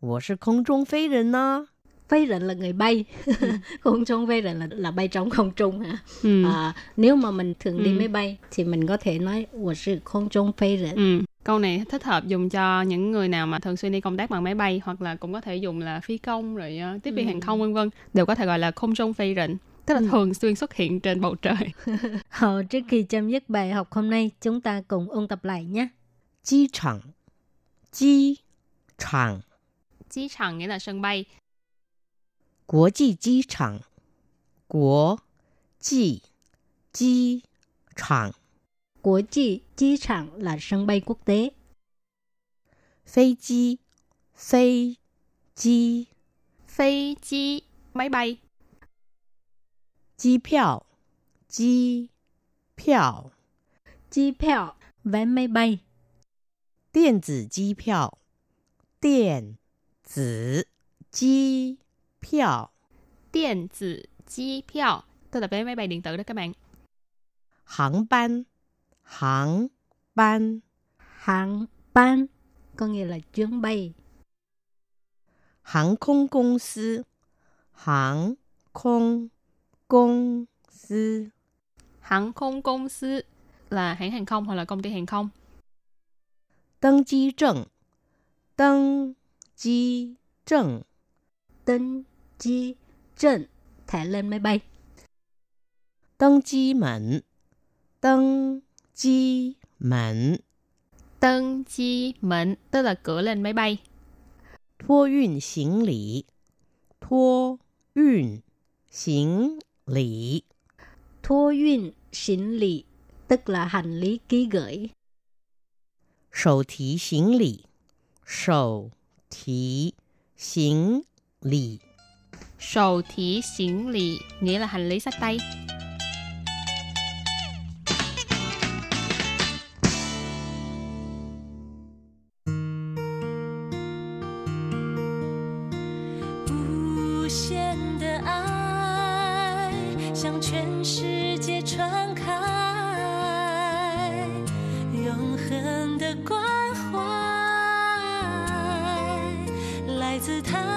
我是空中飞人呢。 Phây favorite là người bay ừ. không không trống favorite là là bay trong không trung hả ừ. à, nếu mà mình thường đi ừ. máy bay thì mình có thể nói của sự không trung favorite ừ. câu này thích hợp dùng cho những người nào mà thường xuyên đi công tác bằng máy bay hoặc là cũng có thể dùng là phi công rồi uh, tiếp viên ừ. hàng không vân vân đều có thể gọi là không trung favorite tức là ừ. thường xuyên xuất hiện trên bầu trời. Ờ, trước khi chấm dứt bài học hôm nay, chúng ta cùng ôn tập lại nhé. Chi chẳng Chi chẳng Chi chẳng nghĩa là sân bay. 国际机场，国际机场， Quốc际机场 là sân bay quốc tế 飞机，飞机， phi chi máy bay, 机票，机票， chi票vé máy bay 电子机票，电子机 票， điện tử chi票tức là vé máy bay điện tử đó các bạn. 航班，航班， hàng ban có nghĩa là chuyến bay 航空公司，航空公司， Hàng không công sư là hãng hàng không hoặc là công ty hàng không. 登机证，登机证， 登机证 thẻ lên máy bay 登机门，登机门， Tân chi mệnh tức là cửa lên máy bay. 托运行李，托运行李， thô yun hành lý tức là hành lý ký gửi 手提行李，手提行 里手提行李捏了很雷塞呆无限的爱向全世界传开永恒的关怀来自他。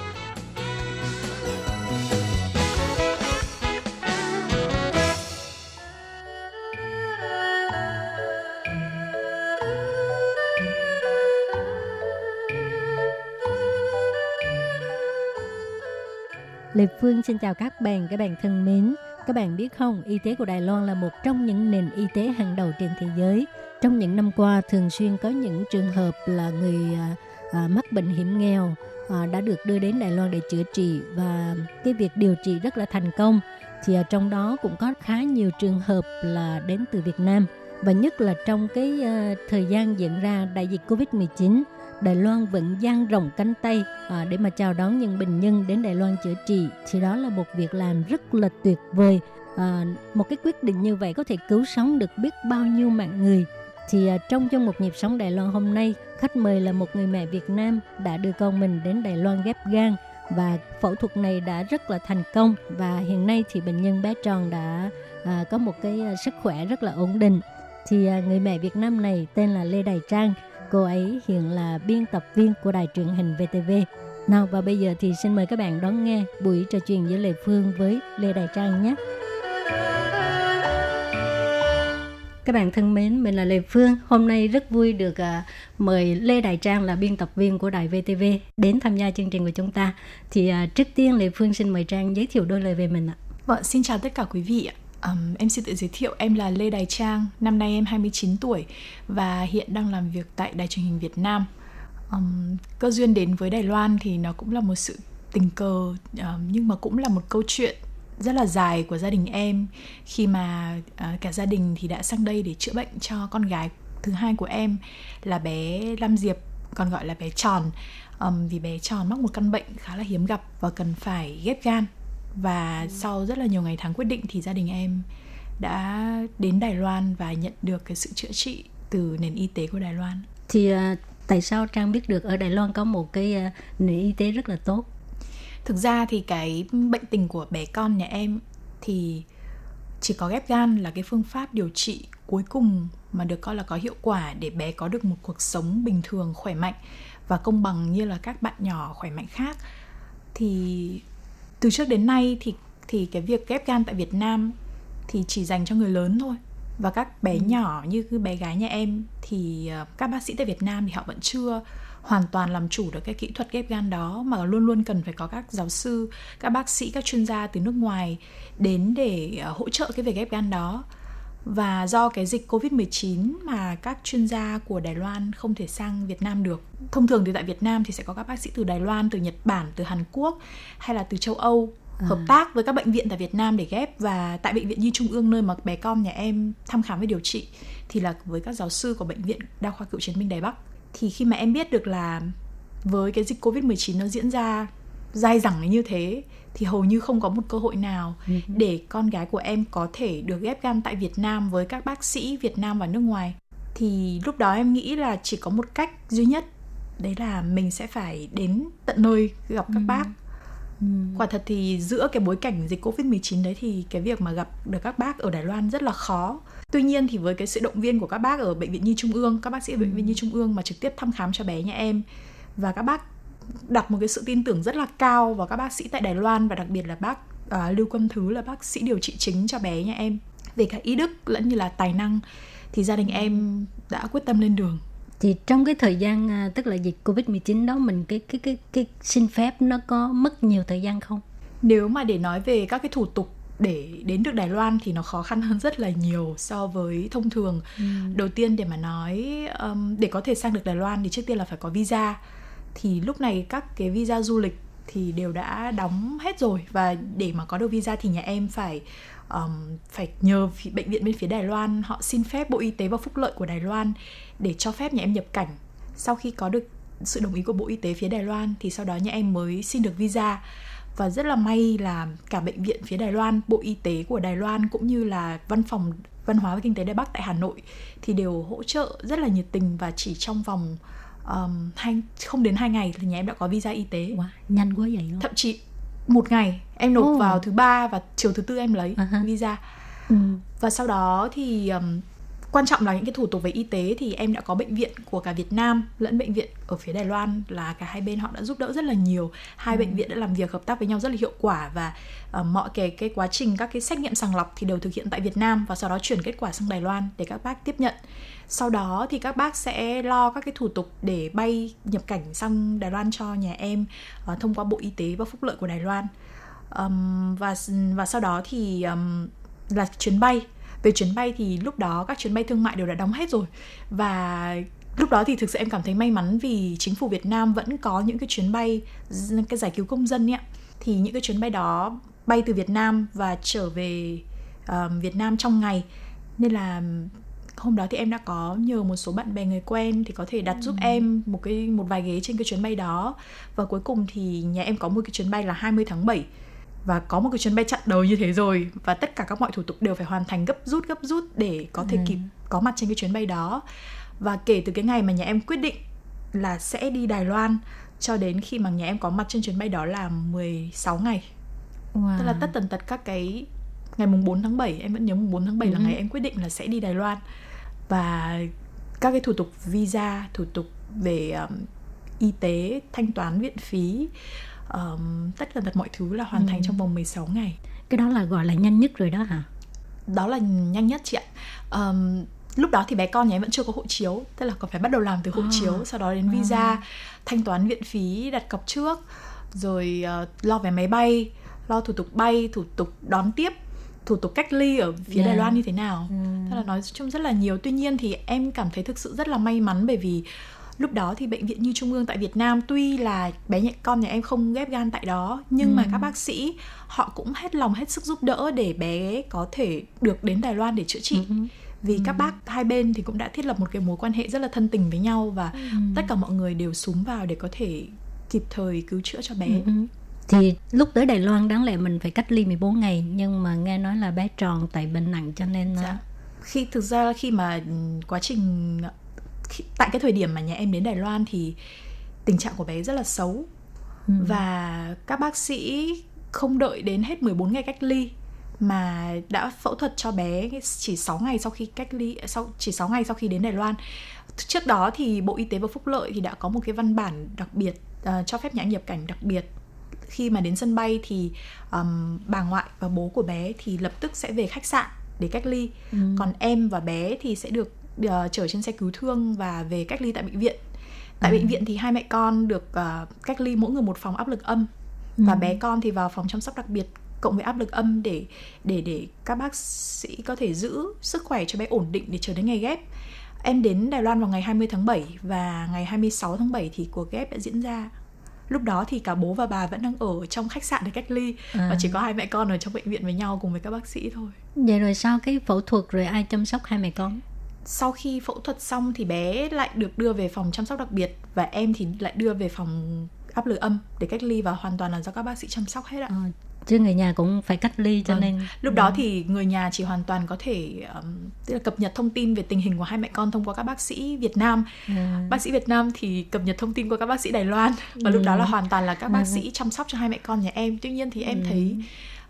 Lê Phương xin chào các bạn, các bạn thân mến. Các bạn biết không, y tế của Đài Loan là một trong những nền y tế hàng đầu trên thế giới. Trong những năm qua, thường xuyên có những trường hợp là người à, à, mắc bệnh hiểm nghèo à, đã được đưa đến Đài Loan để chữa trị và cái việc điều trị rất là thành công. Thì à, trong đó cũng có khá nhiều trường hợp là đến từ Việt Nam và nhất là trong cái à, thời gian diễn ra đại dịch Covid-19 Đài Loan vẫn dang rộng cánh tay à, để mà chào đón những bệnh nhân đến Đài Loan chữa trị. Thì đó là một việc làm rất là tuyệt vời. À, một cái quyết định như vậy có thể cứu sống được biết bao nhiêu mạng người. Thì à, trong trong một nhịp sống Đài Loan hôm nay khách mời là một người mẹ Việt Nam đã đưa con mình đến Đài Loan ghép gan và phẫu thuật này đã rất là thành công và hiện nay thì bệnh nhân bé tròn đã à, có một cái à, sức khỏe rất là ổn định. Thì à, người mẹ Việt Nam này tên là Lê Đài Trang. Cô ấy hiện là biên tập viên của đài truyền hình VTV. Nào và bây giờ thì xin mời các bạn đón nghe buổi trò chuyện giữa Lê Phương với Lê Đại Trang nhé. Các bạn thân mến, mình là Lê Phương. Hôm nay rất vui được à, mời Lê Đại Trang là biên tập viên của đài VTV đến tham gia chương trình của chúng ta. Thì à, trước tiên Lê Phương xin mời Trang giới thiệu đôi lời về mình ạ. Vâng, xin chào tất cả quý vị ạ. Um, em xin tự giới thiệu, em là Lê Đài Trang, năm nay em 29 tuổi và hiện đang làm việc tại Đài truyền hình Việt Nam. Um, cơ duyên đến với Đài Loan thì nó cũng là một sự tình cờ um, nhưng mà cũng là một câu chuyện rất là dài của gia đình em khi mà uh, cả gia đình thì đã sang đây để chữa bệnh cho con gái thứ hai của em là bé Lam Diệp còn gọi là bé tròn um, vì bé tròn mắc một căn bệnh khá là hiếm gặp và cần phải ghép gan và sau rất là nhiều ngày tháng quyết định thì gia đình em đã đến Đài Loan và nhận được cái sự chữa trị từ nền y tế của Đài Loan. Thì à, tại sao Trang biết được ở Đài Loan có một cái à, nền y tế rất là tốt? Thực ra thì cái bệnh tình của bé con nhà em thì chỉ có ghép gan là cái phương pháp điều trị cuối cùng mà được coi là có hiệu quả để bé có được một cuộc sống bình thường khỏe mạnh và công bằng như là các bạn nhỏ khỏe mạnh khác thì từ trước đến nay thì thì cái việc ghép gan tại Việt Nam thì chỉ dành cho người lớn thôi và các bé ừ. nhỏ như cái bé gái nhà em thì ờ, các bác sĩ tại Việt Nam thì họ vẫn chưa hoàn toàn làm chủ được cái kỹ thuật ghép gan đó mà luôn luôn cần phải có các giáo sư, các bác sĩ, các chuyên gia từ nước ngoài đến để ờ, hỗ trợ cái việc ghép gan đó. Và do cái dịch Covid-19 mà các chuyên gia của Đài Loan không thể sang Việt Nam được. Thông thường thì tại Việt Nam thì sẽ có các bác sĩ từ Đài Loan, từ Nhật Bản, từ Hàn Quốc hay là từ châu Âu à. hợp tác với các bệnh viện tại Việt Nam để ghép và tại bệnh viện Nhi Trung ương nơi mà bé con nhà em thăm khám và điều trị thì là với các giáo sư của bệnh viện Đa khoa Cựu chiến binh Đài Bắc. Thì khi mà em biết được là với cái dịch Covid-19 nó diễn ra dai dẳng như thế thì hầu như không có một cơ hội nào ừ. để con gái của em có thể được ghép gan tại Việt Nam với các bác sĩ Việt Nam và nước ngoài. Thì lúc đó em nghĩ là chỉ có một cách duy nhất đấy là mình sẽ phải đến tận nơi gặp các ừ. bác Ừ. Quả thật thì giữa cái bối cảnh dịch Covid-19 đấy thì cái việc mà gặp được các bác ở Đài Loan rất là khó. Tuy nhiên thì với cái sự động viên của các bác ở bệnh viện Nhi Trung ương, các bác sĩ ở bệnh viện Nhi Trung ương mà trực tiếp thăm khám cho bé nhà em và các bác đặt một cái sự tin tưởng rất là cao vào các bác sĩ tại Đài Loan và đặc biệt là bác uh, Lưu Quân Thứ là bác sĩ điều trị chính cho bé nhà em về cả ý đức lẫn như là tài năng thì gia đình em đã quyết tâm lên đường thì trong cái thời gian à, tức là dịch covid 19 đó mình cái cái cái cái xin phép nó có mất nhiều thời gian không nếu mà để nói về các cái thủ tục để đến được Đài Loan thì nó khó khăn hơn rất là nhiều so với thông thường. Ừ. Đầu tiên để mà nói um, để có thể sang được Đài Loan thì trước tiên là phải có visa. Thì lúc này các cái visa du lịch thì đều đã đóng hết rồi. Và để mà có được visa thì nhà em phải um, phải nhờ bệnh viện bên phía Đài Loan. Họ xin phép Bộ Y tế và Phúc lợi của Đài Loan để cho phép nhà em nhập cảnh. Sau khi có được sự đồng ý của Bộ Y tế phía Đài Loan thì sau đó nhà em mới xin được visa. Và rất là may là cả bệnh viện phía Đài Loan, Bộ Y tế của Đài Loan cũng như là văn phòng văn hóa và kinh tế Đài Bắc tại Hà Nội thì đều hỗ trợ rất là nhiệt tình và chỉ trong vòng um, hai, không đến hai ngày thì nhà em đã có visa y tế. Wow, nhanh quá vậy luôn. Thậm chí một ngày em nộp Oh. vào thứ ba và chiều thứ tư em lấy ha. visa Ừ. và sau đó thì um, quan trọng là những cái thủ tục về y tế thì em đã có bệnh viện của cả Việt Nam lẫn bệnh viện ở phía Đài Loan là cả hai bên họ đã giúp đỡ rất là nhiều hai bệnh viện đã làm việc hợp tác với nhau rất là hiệu quả và uh, mọi cái cái quá trình các cái xét nghiệm sàng lọc thì đều thực hiện tại Việt Nam và sau đó chuyển kết quả sang Đài Loan để các bác tiếp nhận sau đó thì các bác sẽ lo các cái thủ tục để bay nhập cảnh sang Đài Loan cho nhà em uh, thông qua Bộ Y tế và Phúc lợi của Đài Loan. Um, và và sau đó thì um, là chuyến bay. Về chuyến bay thì lúc đó các chuyến bay thương mại đều đã đóng hết rồi. Và lúc đó thì thực sự em cảm thấy may mắn vì chính phủ Việt Nam vẫn có những cái chuyến bay cái giải cứu công dân ấy ạ. thì những cái chuyến bay đó bay từ Việt Nam và trở về um, Việt Nam trong ngày. Nên là hôm đó thì em đã có nhờ một số bạn bè người quen thì có thể đặt giúp em một cái một vài ghế trên cái chuyến bay đó. Và cuối cùng thì nhà em có một cái chuyến bay là 20 tháng 7 và có một cái chuyến bay chặn đầu như thế rồi. Và tất cả các mọi thủ tục đều phải hoàn thành gấp rút gấp rút để có thể Ừ. kịp có mặt trên cái chuyến bay đó. Và kể từ cái ngày mà nhà em quyết định là sẽ đi Đài Loan cho đến khi mà nhà em có mặt trên chuyến bay đó là 16 ngày. Wow. tức là tất tần tật các cái ngày mùng 4 tháng 7 em vẫn nhớ mùng 4 tháng 7 là Ừ. ngày em quyết định là sẽ đi Đài Loan và các cái thủ tục visa thủ tục về um, y tế thanh toán viện phí um, tất tần tật mọi thứ là hoàn thành Ừ. trong vòng 16 ngày cái đó là gọi là nhanh nhất rồi đó hả? đó là nhanh nhất chị ạ Ờm, lúc đó thì bé con nhà em vẫn chưa có hộ chiếu tức là còn phải bắt đầu làm từ hộ À. chiếu sau đó đến visa thanh toán viện phí đặt cọc trước rồi ờ, lo vé máy bay lo thủ tục bay thủ tục đón tiếp thủ tục cách ly ở phía Yeah. Đài Loan như thế nào Ừ. Tức là nói chung rất là nhiều tuy nhiên thì em cảm thấy thực sự rất là may mắn bởi vì lúc đó thì bệnh viện Nhi Trung ương tại Việt Nam tuy là bé nhẹ con nhà em không ghép gan tại đó nhưng mà Ừ. các bác sĩ họ cũng hết lòng hết sức giúp đỡ để bé có thể được đến Đài Loan để chữa trị Ừ. vì các bác hai bên thì cũng đã thiết lập một cái mối quan hệ rất là thân tình với nhau và Ừ. tất cả mọi người đều súng vào để có thể kịp thời cứu chữa cho bé Ừ. Thì lúc tới Đài Loan đáng lẽ mình phải cách ly 14 ngày nhưng mà nghe nói là bé tròn tại bệnh nặng cho nên Dạ. khi thực ra khi mà ừm, quá trình khi, tại cái thời điểm mà nhà em đến Đài Loan thì tình trạng của bé rất là xấu Ừ. và các bác sĩ không đợi đến hết 14 ngày cách ly mà đã phẫu thuật cho bé chỉ 6 ngày sau khi cách ly sau chỉ 6 ngày sau khi đến Đài Loan. Trước đó thì Bộ Y tế và Phúc lợi thì đã có một cái văn bản đặc biệt ờ, cho phép nhà nhập cảnh đặc biệt khi mà đến sân bay thì um, bà ngoại và bố của bé thì lập tức sẽ về khách sạn để cách ly Ừ. còn em và bé thì sẽ được ờ, chở trên xe cứu thương và về cách ly tại bệnh viện tại Ừ. bệnh viện thì hai mẹ con được ờ, cách ly mỗi người một phòng áp lực âm và Ừ. bé con thì vào phòng chăm sóc đặc biệt cộng với áp lực âm để để để các bác sĩ có thể giữ sức khỏe cho bé ổn định để chờ đến ngày ghép em đến Đài Loan vào ngày 20 tháng 7 và ngày 26 tháng 7 thì cuộc ghép đã diễn ra lúc đó thì cả bố và bà vẫn đang ở trong khách sạn để cách ly À. và chỉ có hai mẹ con ở trong bệnh viện với nhau cùng với các bác sĩ thôi Vậy rồi sau cái phẫu thuật rồi ai chăm sóc hai mẹ con? sau khi phẫu thuật xong thì bé lại được đưa về phòng chăm sóc đặc biệt và em thì lại đưa về phòng áp lực âm để cách ly và hoàn toàn là do các bác sĩ chăm sóc hết ạ. Ờ, chứ người nhà cũng phải cách ly cho Vâng. nên Lúc đó thì người nhà chỉ hoàn toàn có thể um, tức là cập nhật thông tin về tình hình của hai mẹ con thông qua các bác sĩ Việt Nam. À. Bác sĩ Việt Nam thì cập nhật thông tin qua các bác sĩ Đài Loan và lúc đó là hoàn toàn là các bác Ừ. sĩ chăm sóc cho hai mẹ con nhà em. Tuy nhiên thì em Ừ. thấy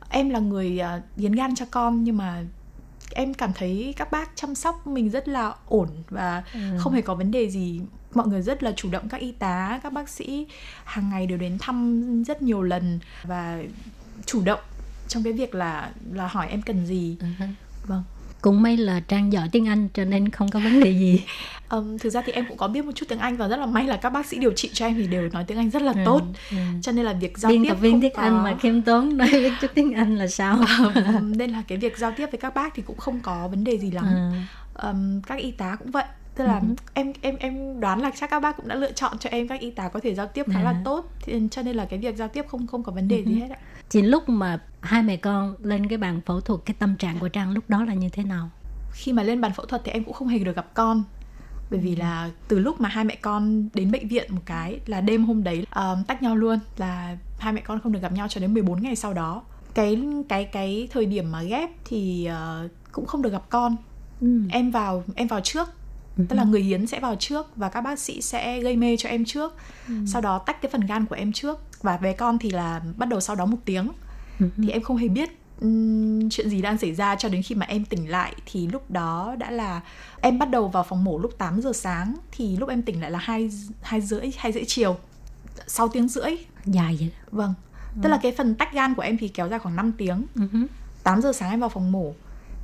em là người uh, hiến gan cho con nhưng mà em cảm thấy các bác chăm sóc mình rất là ổn và Ừ. không hề có vấn đề gì mọi người rất là chủ động các y tá các bác sĩ hàng ngày đều đến thăm rất nhiều lần và chủ động trong cái việc là là hỏi em cần gì. Ừ hứ. vâng. Cũng may là trang giỏi tiếng Anh cho nên không có vấn đề gì. Ừm, thực ra thì em cũng có biết một chút tiếng Anh và rất là may là các bác sĩ điều trị cho em thì đều nói tiếng Anh rất là Ừ, tốt. ừ. cho nên là việc giao biên tiếp tập viên tiếng có... Anh mà khiêm tốn nói biết chút tiếng Anh là sao? Ừm, nên là cái việc giao tiếp với các bác thì cũng không có vấn đề gì lắm. À, Ừm, các y tá cũng vậy tức là Ừ. em em em đoán là chắc các bác cũng đã lựa chọn cho em các y tá có thể giao tiếp khá À. là tốt thì, cho nên là cái việc giao tiếp không không có vấn đề gì Ừ. hết ạ Chị lúc mà hai mẹ con lên cái bàn phẫu thuật cái tâm trạng của Trang lúc đó là như thế nào? khi mà lên bàn phẫu thuật thì em cũng không hề được gặp con bởi vì là từ lúc mà hai mẹ con đến bệnh viện một cái là đêm hôm đấy um, tách nhau luôn là hai mẹ con không được gặp nhau cho đến 14 ngày sau đó cái cái cái thời điểm mà ghép thì uh, cũng không được gặp con Ừ. em vào em vào trước tức là người hiến sẽ vào trước và các bác sĩ sẽ gây mê cho em trước. Sau đó tách cái phần gan của em trước. Và bé con thì là bắt đầu sau đó một tiếng. Thì em không hề biết ừm, chuyện gì đang xảy ra cho đến khi mà em tỉnh lại. Thì lúc đó đã là em bắt đầu vào phòng mổ lúc 8 giờ sáng. Thì lúc em tỉnh lại là hai hai rưỡi hai rưỡi chiều. 6 tiếng rưỡi. Dài vậy. vâng. Tức là cái phần tách gan của em thì kéo dài khoảng 5 tiếng. Ừ. 8 giờ sáng em vào phòng mổ.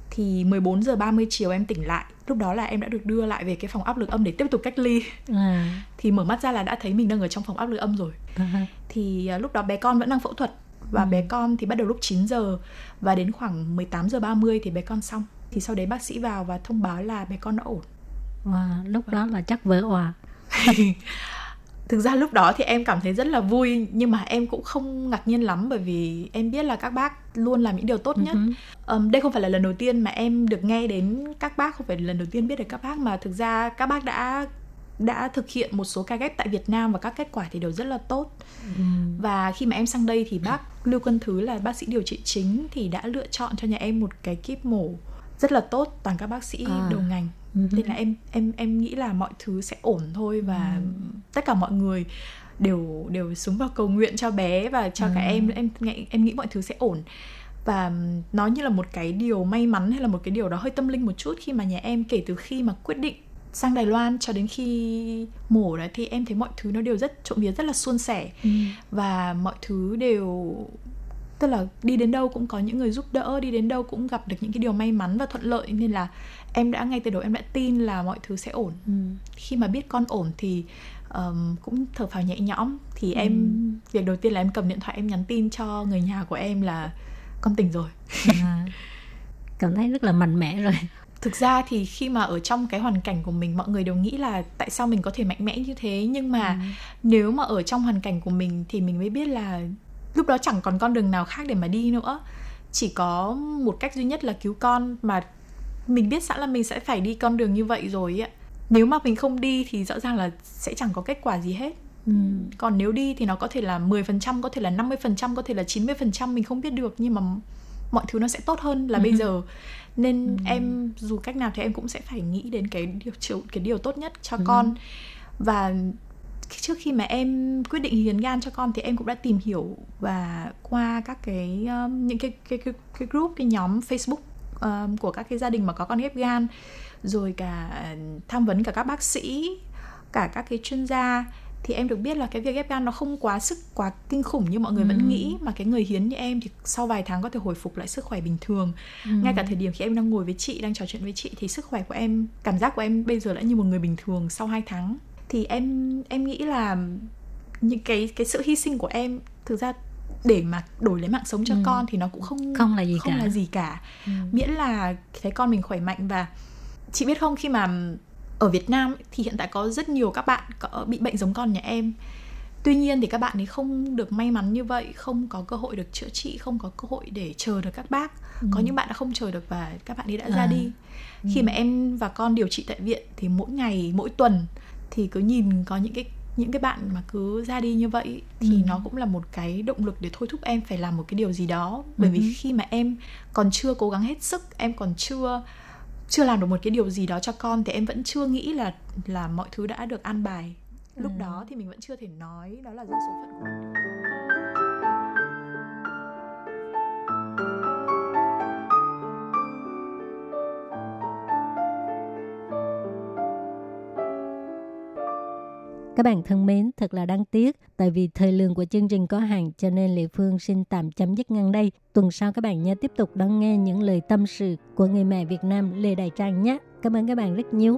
Thì 14 giờ 30 chiều em tỉnh lại lúc đó là em đã được đưa lại về cái phòng áp lực âm để tiếp tục cách ly À. thì mở mắt ra là đã thấy mình đang ở trong phòng áp lực âm rồi à. thì lúc đó bé con vẫn đang phẫu thuật và bé con thì bắt đầu lúc 9 giờ và đến khoảng 18 giờ 30 thì bé con xong thì sau đấy bác sĩ vào và thông báo là bé con đã ổn Wow, lúc đó là chắc vỡ òa. thực ra lúc đó thì em cảm thấy rất là vui nhưng mà em cũng không ngạc nhiên lắm bởi vì em biết là các bác luôn làm những điều tốt nhất. Ờm, đây không phải là lần đầu tiên mà em được nghe đến các bác không phải là lần đầu tiên biết được các bác mà thực ra các bác đã đã thực hiện một số ca ghép tại Việt Nam và các kết quả thì đều rất là tốt. Và khi mà em sang đây thì bác Lưu Quân Thứ là bác sĩ điều trị chính thì đã lựa chọn cho nhà em một cái kíp mổ rất là tốt toàn các bác sĩ À. đầu ngành nên là em em em nghĩ là mọi thứ sẽ ổn thôi và tất cả mọi người đều đều xuống vào cầu nguyện cho bé và cho cả em. Em nghĩ em nghĩ mọi thứ sẽ ổn. Và nó như là một cái điều may mắn hay là một cái điều đó hơi tâm linh một chút khi mà nhà em kể từ khi mà quyết định sang Đài Loan cho đến khi mổ đấy thì em thấy mọi thứ nó đều rất trộm vía rất là suôn sẻ. Và mọi thứ đều tức là đi đến đâu cũng có những người giúp đỡ đi đến đâu cũng gặp được những cái điều may mắn và thuận lợi. Nên là em đã ngay từ đầu em đã tin là mọi thứ sẽ ổn. Khi mà biết con ổn thì um, cũng thở phào nhẹ nhõm. Thì em việc đầu tiên là em cầm điện thoại em nhắn tin cho người nhà của em là con tỉnh rồi. À. Cảm thấy rất là mạnh mẽ rồi. thực ra thì khi mà ở trong cái hoàn cảnh của mình mọi người đều nghĩ là tại sao mình có thể mạnh mẽ như thế? Nhưng mà nếu mà ở trong hoàn cảnh của mình thì mình mới biết là lúc đó chẳng còn con đường nào khác để mà đi nữa. Chỉ có một cách duy nhất là cứu con mà mình biết sẵn là mình sẽ phải đi con đường như vậy rồi ạ nếu mà mình không đi thì rõ ràng là sẽ chẳng có kết quả gì hết Ừ. còn nếu đi thì nó có thể là 10%, có thể là 50%, có thể là 90% mình không biết được nhưng mà mọi thứ nó sẽ tốt hơn là bây giờ. Nên em dù cách nào thì em cũng sẽ phải nghĩ đến cái điều cái điều tốt nhất cho con. Và trước khi mà em quyết định hiến gan cho con thì em cũng đã tìm hiểu và qua các cái um, những cái cái cái, cái group cái nhóm Facebook um, của các cái gia đình mà có con ghép gan rồi cả tham vấn cả các bác sĩ cả các cái chuyên gia. Thì em được biết là cái việc ghép gan nó không quá sức quá kinh khủng như mọi người vẫn nghĩ mà cái người hiến như em thì sau vài tháng có thể hồi phục lại sức khỏe bình thường. Ngay cả thời điểm khi em đang ngồi với chị đang trò chuyện với chị thì sức khỏe của em cảm giác của em bây giờ đã như một người bình thường sau 2 tháng. Thì em em nghĩ là những cái cái sự hy sinh của em thực ra để mà đổi lấy mạng sống cho con thì nó cũng không Không là gì không cả. là gì cả. Miễn là thấy con mình khỏe mạnh và chị biết không khi mà ở Việt Nam thì hiện tại có rất nhiều các bạn có bị bệnh giống con nhà em. Tuy nhiên thì các bạn ấy không được may mắn như vậy không có cơ hội được chữa trị không có cơ hội để chờ được các bác. Có những bạn đã không chờ được và các bạn ấy đã ra À. đi. Khi mà em và con điều trị tại viện thì mỗi ngày mỗi tuần thì cứ nhìn có những cái những cái bạn mà cứ ra đi như vậy thì nó cũng là một cái động lực để thôi thúc em phải làm một cái điều gì đó. Bởi vì khi mà em còn chưa cố gắng hết sức em còn chưa chưa làm được một cái điều gì đó cho con thì em vẫn chưa nghĩ là là mọi thứ đã được an bài. Lúc đó thì mình vẫn chưa thể nói đó là do số phận của mình Các bạn thân mến, thật là đáng tiếc tại vì thời lượng của chương trình có hạn cho nên Lệ Phương xin tạm chấm dứt ngang đây. Tuần sau các bạn nhớ tiếp tục đón nghe những lời tâm sự của người mẹ Việt Nam Lê Đại Trang nhé. Cảm ơn các bạn rất nhiều.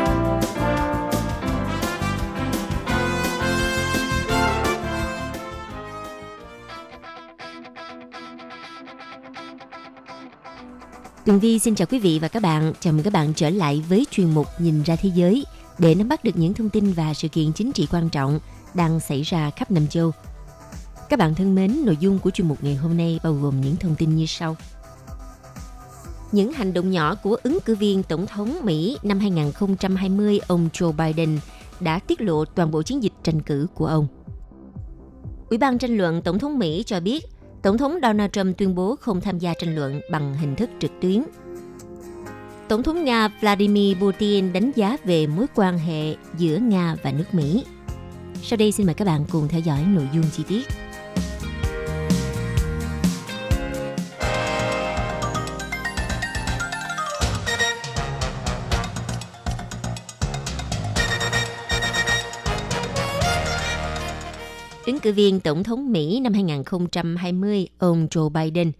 Tường Vi xin chào quý vị và các bạn. Chào mừng các bạn trở lại với chuyên mục Nhìn ra thế giới để nắm bắt được những thông tin và sự kiện chính trị quan trọng đang xảy ra khắp Nam châu. Các bạn thân mến, nội dung của chuyên mục ngày hôm nay bao gồm những thông tin như sau. Những hành động nhỏ của ứng cử viên Tổng thống Mỹ năm 2020 ông Joe Biden đã tiết lộ toàn bộ chiến dịch tranh cử của ông. Ủy ban tranh luận Tổng thống Mỹ cho biết Tổng thống Donald Trump tuyên bố không tham gia tranh luận bằng hình thức trực tuyến. Tổng thống Nga Vladimir Putin đánh giá về mối quan hệ giữa Nga và nước Mỹ. Sau đây xin mời các bạn cùng theo dõi nội dung chi tiết. Ứng cử viên Tổng thống Mỹ năm 2020, ông Joe Biden,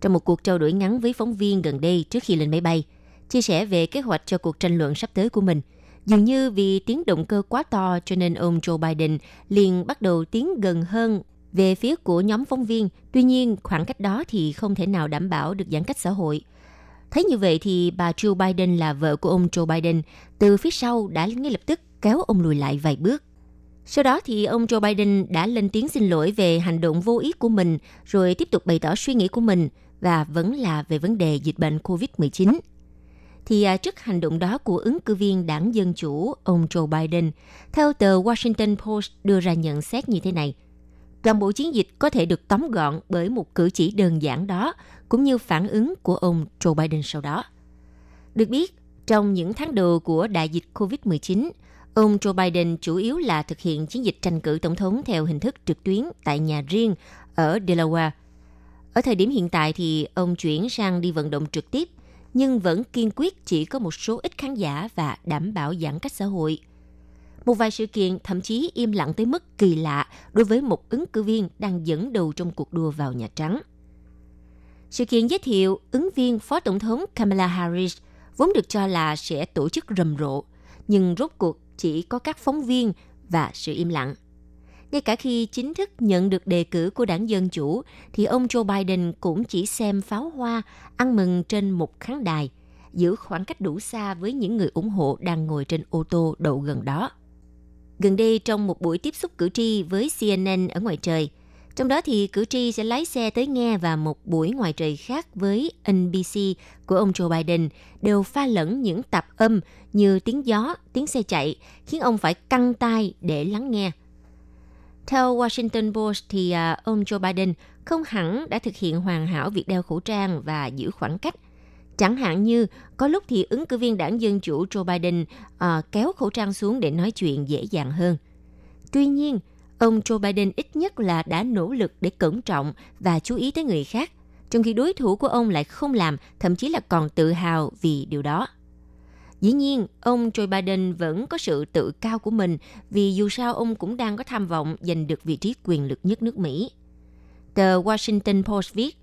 trong một cuộc trao đổi ngắn với phóng viên gần đây trước khi lên máy bay, chia sẻ về kế hoạch cho cuộc tranh luận sắp tới của mình. Dường như vì tiếng động cơ quá to cho nên ông Joe Biden liền bắt đầu tiến gần hơn về phía của nhóm phóng viên. Tuy nhiên, khoảng cách đó thì không thể nào đảm bảo được giãn cách xã hội. Thấy như vậy thì bà Joe Biden là vợ của ông Joe Biden từ phía sau đã ngay lập tức kéo ông lùi lại vài bước. Sau đó thì ông Joe Biden đã lên tiếng xin lỗi về hành động vô ý của mình, rồi tiếp tục bày tỏ suy nghĩ của mình và vẫn là về vấn đề dịch bệnh COVID-19. Thì à, trước hành động đó của ứng cử viên đảng Dân Chủ, ông Joe Biden, theo tờ Washington Post đưa ra nhận xét như thế này. Toàn bộ chiến dịch có thể được tóm gọn bởi một cử chỉ đơn giản đó, cũng như phản ứng của ông Joe Biden sau đó. Được biết, trong những tháng đầu của đại dịch COVID-19, Ông Joe Biden chủ yếu là thực hiện chiến dịch tranh cử tổng thống theo hình thức trực tuyến tại nhà riêng ở Delaware. Ở thời điểm hiện tại thì ông chuyển sang đi vận động trực tiếp, nhưng vẫn kiên quyết chỉ có một số ít khán giả và đảm bảo giãn cách xã hội. Một vài sự kiện thậm chí im lặng tới mức kỳ lạ đối với một ứng cử viên đang dẫn đầu trong cuộc đua vào Nhà Trắng. Sự kiện giới thiệu ứng viên Phó Tổng thống Kamala Harris vốn được cho là sẽ tổ chức rầm rộ, nhưng rốt cuộc chỉ có các phóng viên và sự im lặng. Ngay cả khi chính thức nhận được đề cử của đảng Dân Chủ, thì ông Joe Biden cũng chỉ xem pháo hoa, ăn mừng trên một khán đài, giữ khoảng cách đủ xa với những người ủng hộ đang ngồi trên ô tô đậu gần đó. Gần đây, trong một buổi tiếp xúc cử tri với CNN ở ngoài trời, trong đó thì cử tri sẽ lái xe tới nghe và một buổi ngoài trời khác với NBC của ông Joe Biden đều pha lẫn những tạp âm như tiếng gió, tiếng xe chạy, khiến ông phải căng tai để lắng nghe. Theo Washington Post thì à, ông Joe Biden không hẳn đã thực hiện hoàn hảo việc đeo khẩu trang và giữ khoảng cách. Chẳng hạn như có lúc thì ứng cử viên đảng Dân Chủ Joe Biden uh, kéo khẩu trang xuống để nói chuyện dễ dàng hơn. Tuy nhiên, ông Joe Biden ít nhất là đã nỗ lực để cẩn trọng và chú ý tới người khác, trong khi đối thủ của ông lại không làm, thậm chí là còn tự hào vì điều đó. Dĩ nhiên, ông Joe Biden vẫn có sự tự cao của mình vì dù sao ông cũng đang có tham vọng giành được vị trí quyền lực nhất nước Mỹ. Tờ Washington Post viết,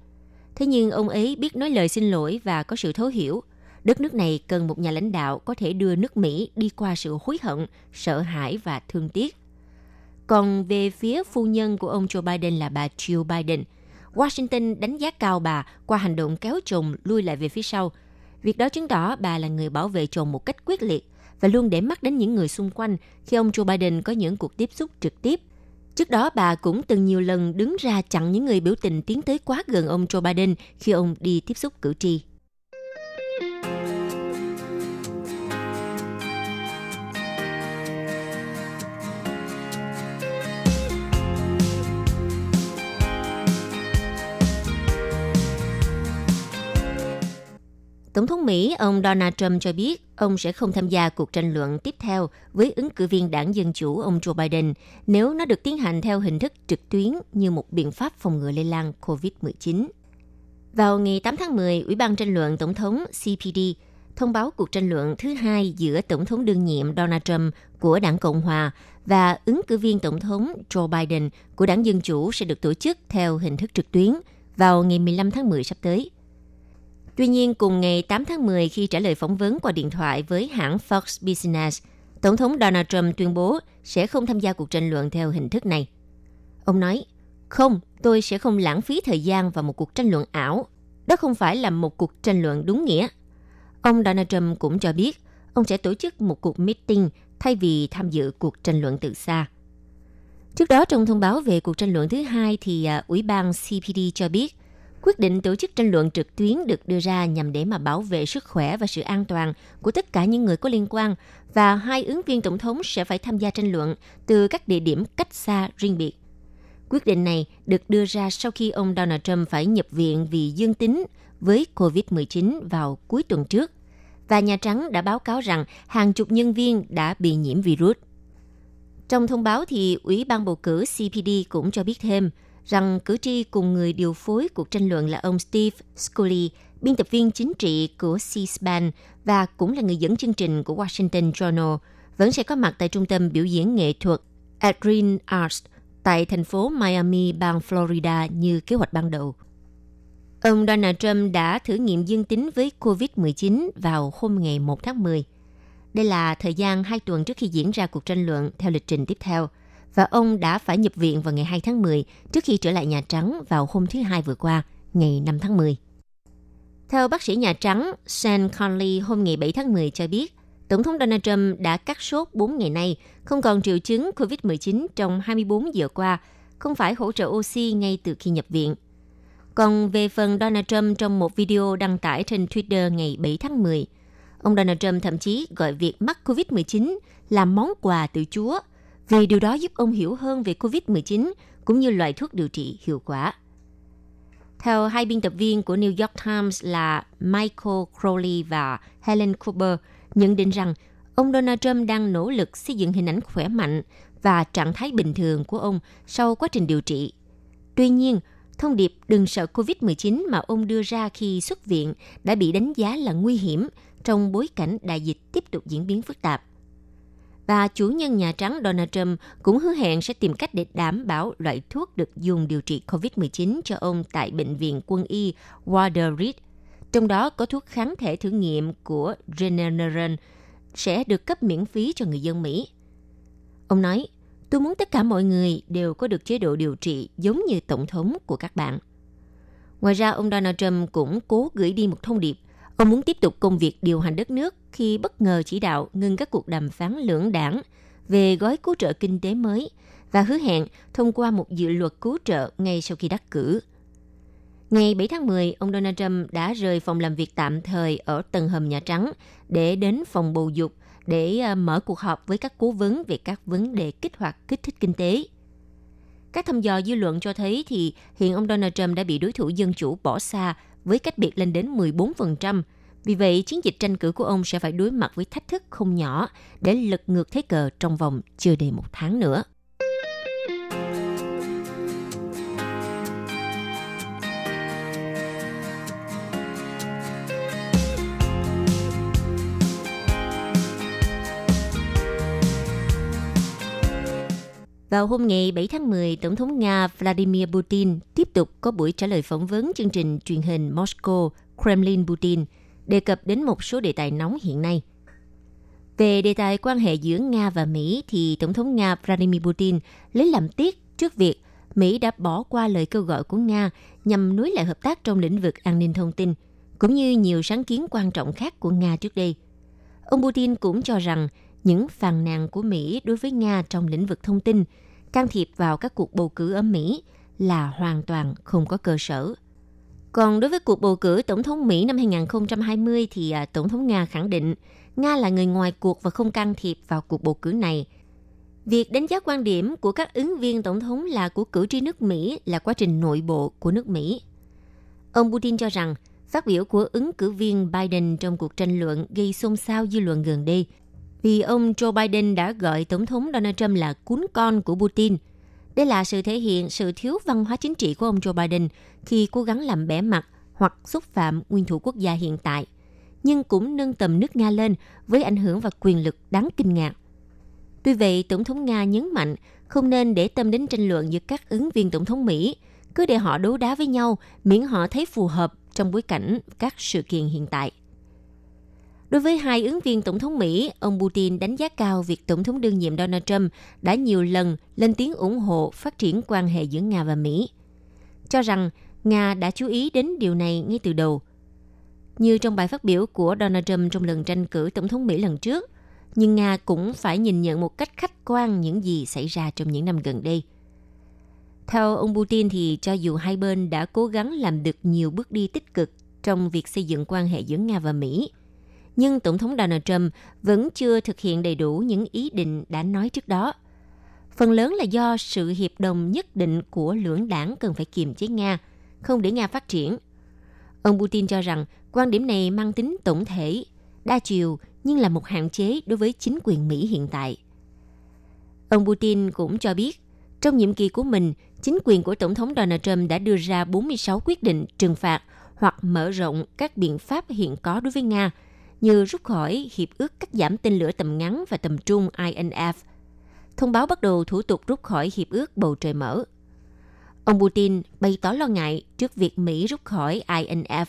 thế nhưng ông ấy biết nói lời xin lỗi và có sự thấu hiểu. Đất nước này cần một nhà lãnh đạo có thể đưa nước Mỹ đi qua sự hối hận, sợ hãi và thương tiếc. Còn về phía phu nhân của ông Joe Biden là bà Jill Biden, Washington đánh giá cao bà qua hành động kéo chồng lui lại về phía sau – Việc đó chứng tỏ bà là người bảo vệ chồng một cách quyết liệt và luôn để mắt đến những người xung quanh khi ông Joe Biden có những cuộc tiếp xúc trực tiếp. Trước đó, bà cũng từng nhiều lần đứng ra chặn những người biểu tình tiến tới quá gần ông Joe Biden khi ông đi tiếp xúc cử tri. Tổng thống Mỹ ông Donald Trump cho biết ông sẽ không tham gia cuộc tranh luận tiếp theo với ứng cử viên đảng Dân Chủ ông Joe Biden nếu nó được tiến hành theo hình thức trực tuyến như một biện pháp phòng ngừa lây lan COVID-19. Vào ngày 8 tháng 10, Ủy ban tranh luận Tổng thống CPD thông báo cuộc tranh luận thứ hai giữa Tổng thống đương nhiệm Donald Trump của đảng Cộng Hòa và ứng cử viên Tổng thống Joe Biden của đảng Dân Chủ sẽ được tổ chức theo hình thức trực tuyến vào ngày 15 tháng 10 sắp tới. Tuy nhiên, cùng ngày 8 tháng 10 khi trả lời phỏng vấn qua điện thoại với hãng Fox Business, Tổng thống Donald Trump tuyên bố sẽ không tham gia cuộc tranh luận theo hình thức này. Ông nói, không, tôi sẽ không lãng phí thời gian vào một cuộc tranh luận ảo. Đó không phải là một cuộc tranh luận đúng nghĩa. Ông Donald Trump cũng cho biết ông sẽ tổ chức một cuộc meeting thay vì tham dự cuộc tranh luận từ xa. Trước đó trong thông báo về cuộc tranh luận thứ hai thì à, Ủy ban CPD cho biết quyết định tổ chức tranh luận trực tuyến được đưa ra nhằm để mà bảo vệ sức khỏe và sự an toàn của tất cả những người có liên quan, và hai ứng viên tổng thống sẽ phải tham gia tranh luận từ các địa điểm cách xa riêng biệt. Quyết định này được đưa ra sau khi ông Donald Trump phải nhập viện vì dương tính với COVID-19 vào cuối tuần trước, và Nhà Trắng đã báo cáo rằng hàng chục nhân viên đã bị nhiễm virus. Trong thông báo thì Ủy ban bầu cử CPD cũng cho biết thêm rằng cử tri cùng người điều phối cuộc tranh luận là ông Steve Scully, biên tập viên chính trị của C-SPAN và cũng là người dẫn chương trình của Washington Journal, vẫn sẽ có mặt tại trung tâm biểu diễn nghệ thuật Adrian Arts tại thành phố Miami, bang Florida như kế hoạch ban đầu. Ông Donald Trump đã thử nghiệm dương tính với COVID-19 vào hôm ngày 1 tháng 10. Đây là thời gian 2 tuần trước khi diễn ra cuộc tranh luận theo lịch trình tiếp theo, và ông đã phải nhập viện vào ngày 2 tháng 10 trước khi trở lại Nhà Trắng vào hôm thứ Hai vừa qua, ngày 5 tháng 10. Theo bác sĩ Nhà Trắng, Sean Conley hôm ngày 7 tháng 10 cho biết, Tổng thống Donald Trump đã cắt sốt 4 ngày nay, không còn triệu chứng COVID-19 trong 24 giờ qua, không phải hỗ trợ oxy ngay từ khi nhập viện – còn về phần Donald Trump trong một video đăng tải trên Twitter ngày 7 tháng 10, ông Donald Trump thậm chí gọi việc mắc COVID-19 là món quà từ Chúa, vì điều đó giúp ông hiểu hơn về COVID-19 cũng như loại thuốc điều trị hiệu quả. Theo hai biên tập viên của New York Times là Michael Crowley và Helen Cooper, nhận định rằng ông Donald Trump đang nỗ lực xây dựng hình ảnh khỏe mạnh và trạng thái bình thường của ông sau quá trình điều trị. Tuy nhiên, Thông điệp đừng sợ COVID-19 mà ông đưa ra khi xuất viện đã bị đánh giá là nguy hiểm trong bối cảnh đại dịch tiếp tục diễn biến phức tạp. Và chủ nhân Nhà Trắng Donald Trump cũng hứa hẹn sẽ tìm cách để đảm bảo loại thuốc được dùng điều trị COVID-19 cho ông tại Bệnh viện quân y Walter Reed. Trong đó có thuốc kháng thể thử nghiệm của Regeneron sẽ được cấp miễn phí cho người dân Mỹ. Ông nói, Tôi muốn tất cả mọi người đều có được chế độ điều trị giống như tổng thống của các bạn. Ngoài ra, ông Donald Trump cũng cố gửi đi một thông điệp. Ông muốn tiếp tục công việc điều hành đất nước khi bất ngờ chỉ đạo ngừng các cuộc đàm phán lưỡng đảng về gói cứu trợ kinh tế mới và hứa hẹn thông qua một dự luật cứu trợ ngay sau khi đắc cử. Ngày 7 tháng 10, ông Donald Trump đã rời phòng làm việc tạm thời ở tầng hầm Nhà Trắng để đến phòng bầu dục – để ờ, mở cuộc họp với các cố vấn về các vấn đề kích hoạt kích thích kinh tế. Các thăm dò dư luận cho thấy thì hiện ông Donald Trump đã bị đối thủ dân chủ bỏ xa với cách biệt lên đến 14%. Vì vậy, chiến dịch tranh cử của ông sẽ phải đối mặt với thách thức không nhỏ để lật ngược thế cờ trong vòng chưa đầy một tháng nữa. Vào hôm ngày 7 tháng 10, Tổng thống Nga Vladimir Putin tiếp tục có buổi trả lời phỏng vấn chương trình truyền hình Moscow Kremlin Putin đề cập đến một số đề tài nóng hiện nay. Về đề tài quan hệ giữa Nga và Mỹ thì Tổng thống Nga Vladimir Putin lấy làm tiếc trước việc Mỹ đã bỏ qua lời kêu gọi của Nga nhằm nối lại hợp tác trong lĩnh vực an ninh thông tin, cũng như nhiều sáng kiến quan trọng khác của Nga trước đây. Ông Putin cũng cho rằng những phàn nàn của Mỹ đối với Nga trong lĩnh vực thông tin, can thiệp vào các cuộc bầu cử ở Mỹ là hoàn toàn không có cơ sở. Còn đối với cuộc bầu cử Tổng thống Mỹ năm 2020 thì à, Tổng thống Nga khẳng định Nga là người ngoài cuộc và không can thiệp vào cuộc bầu cử này. Việc đánh giá quan điểm của các ứng viên tổng thống là của cử tri nước Mỹ, là quá trình nội bộ của nước Mỹ. Ông Putin cho rằng Phát biểu của ứng cử viên Biden trong cuộc tranh luận gây xôn xao dư luận gần đây vì ông Joe Biden đã gọi Tổng thống Donald Trump là cún con của Putin. Đây là sự thể hiện sự thiếu văn hóa chính trị của ông Joe Biden khi cố gắng làm bẻ mặt hoặc xúc phạm nguyên thủ quốc gia hiện tại, nhưng cũng nâng tầm nước Nga lên với ảnh hưởng và quyền lực đáng kinh ngạc. Tuy vậy, Tổng thống Nga nhấn mạnh không nên để tâm đến tranh luận giữa các ứng viên Tổng thống Mỹ, cứ để họ đấu đá với nhau miễn họ thấy phù hợp trong bối cảnh các sự kiện hiện tại. Đối với hai ứng viên tổng thống Mỹ, ông Putin đánh giá cao việc tổng thống đương nhiệm Donald Trump đã nhiều lần lên tiếng ủng hộ phát triển quan hệ giữa Nga và Mỹ, cho rằng Nga đã chú ý đến điều này ngay từ đầu. Như trong bài phát biểu của Donald Trump trong lần tranh cử tổng thống Mỹ lần trước, nhưng Nga cũng phải nhìn nhận một cách khách quan những gì xảy ra trong những năm gần đây. Theo ông Putin thì cho dù hai bên đã cố gắng làm được nhiều bước đi tích cực trong việc xây dựng quan hệ giữa Nga và Mỹ, nhưng Tổng thống Donald Trump vẫn chưa thực hiện đầy đủ những ý định đã nói trước đó. Phần lớn là do sự hiệp đồng nhất định của lưỡng đảng cần phải kiềm chế Nga, không để Nga phát triển. Ông Putin cho rằng quan điểm này mang tính tổng thể, đa chiều nhưng là một hạn chế đối với chính quyền Mỹ hiện tại. Ông Putin cũng cho biết, trong nhiệm kỳ của mình, chính quyền của Tổng thống Donald Trump đã đưa ra 46 quyết định trừng phạt hoặc mở rộng các biện pháp hiện có đối với Nga – như rút khỏi Hiệp ước cắt giảm tên lửa tầm ngắn và tầm trung INF, thông báo bắt đầu thủ tục rút khỏi Hiệp ước bầu trời mở. Ông Putin bày tỏ lo ngại trước việc Mỹ rút khỏi INF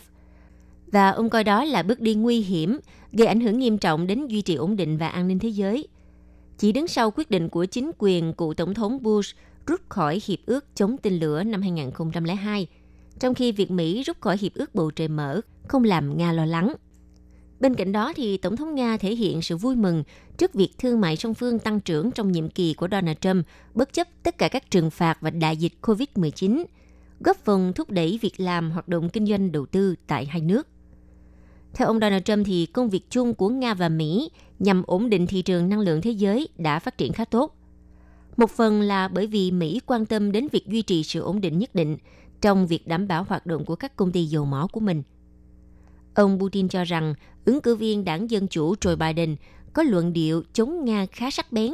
và ông coi đó là bước đi nguy hiểm, gây ảnh hưởng nghiêm trọng đến duy trì ổn định và an ninh thế giới. Chỉ đứng sau quyết định của chính quyền cựu Tổng thống Bush rút khỏi Hiệp ước chống tên lửa năm 2002, trong khi việc Mỹ rút khỏi Hiệp ước bầu trời mở không làm Nga lo lắng. Bên cạnh đó thì Tổng thống Nga thể hiện sự vui mừng trước việc thương mại song phương tăng trưởng trong nhiệm kỳ của Donald Trump, bất chấp tất cả các trừng phạt và đại dịch COVID-19, góp phần thúc đẩy việc làm hoạt động kinh doanh đầu tư tại hai nước. Theo ông Donald Trump thì công việc chung của Nga và Mỹ nhằm ổn định thị trường năng lượng thế giới đã phát triển khá tốt. Một phần là bởi vì Mỹ quan tâm đến việc duy trì sự ổn định nhất định trong việc đảm bảo hoạt động của các công ty dầu mỏ của mình – Ông Putin cho rằng ứng cử viên đảng Dân Chủ Joe Biden có luận điệu chống Nga khá sắc bén,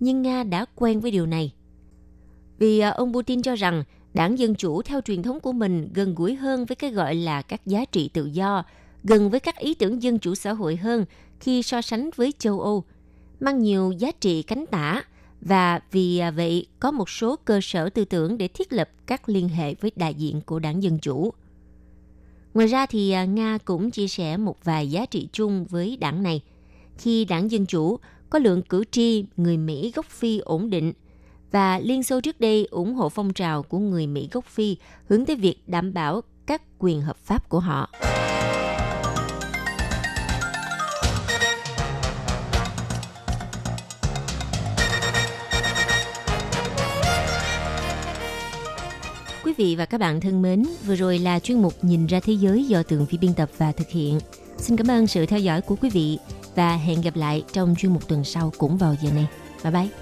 nhưng Nga đã quen với điều này. Vì à, ông Putin cho rằng đảng Dân Chủ theo truyền thống của mình gần gũi hơn với cái gọi là các giá trị tự do, gần với các ý tưởng dân chủ xã hội hơn khi so sánh với châu Âu, mang nhiều giá trị cánh tả và vì à, vậy có một số cơ sở tư tưởng để thiết lập các liên hệ với đại diện của đảng Dân Chủ. Ngoài ra thì à, Nga cũng chia sẻ một vài giá trị chung với đảng này. Khi đảng Dân Chủ có lượng cử tri, người Mỹ gốc Phi ổn định và Liên Xô trước đây ủng hộ phong trào của người Mỹ gốc Phi hướng tới việc đảm bảo các quyền hợp pháp của họ. Quý vị và các bạn thân mến, vừa rồi là chuyên mục Nhìn ra thế giới do Tường Vi biên tập và thực hiện. Xin cảm ơn sự theo dõi của quý vị và hẹn gặp lại trong chuyên mục tuần sau cũng vào giờ này. Bye bye!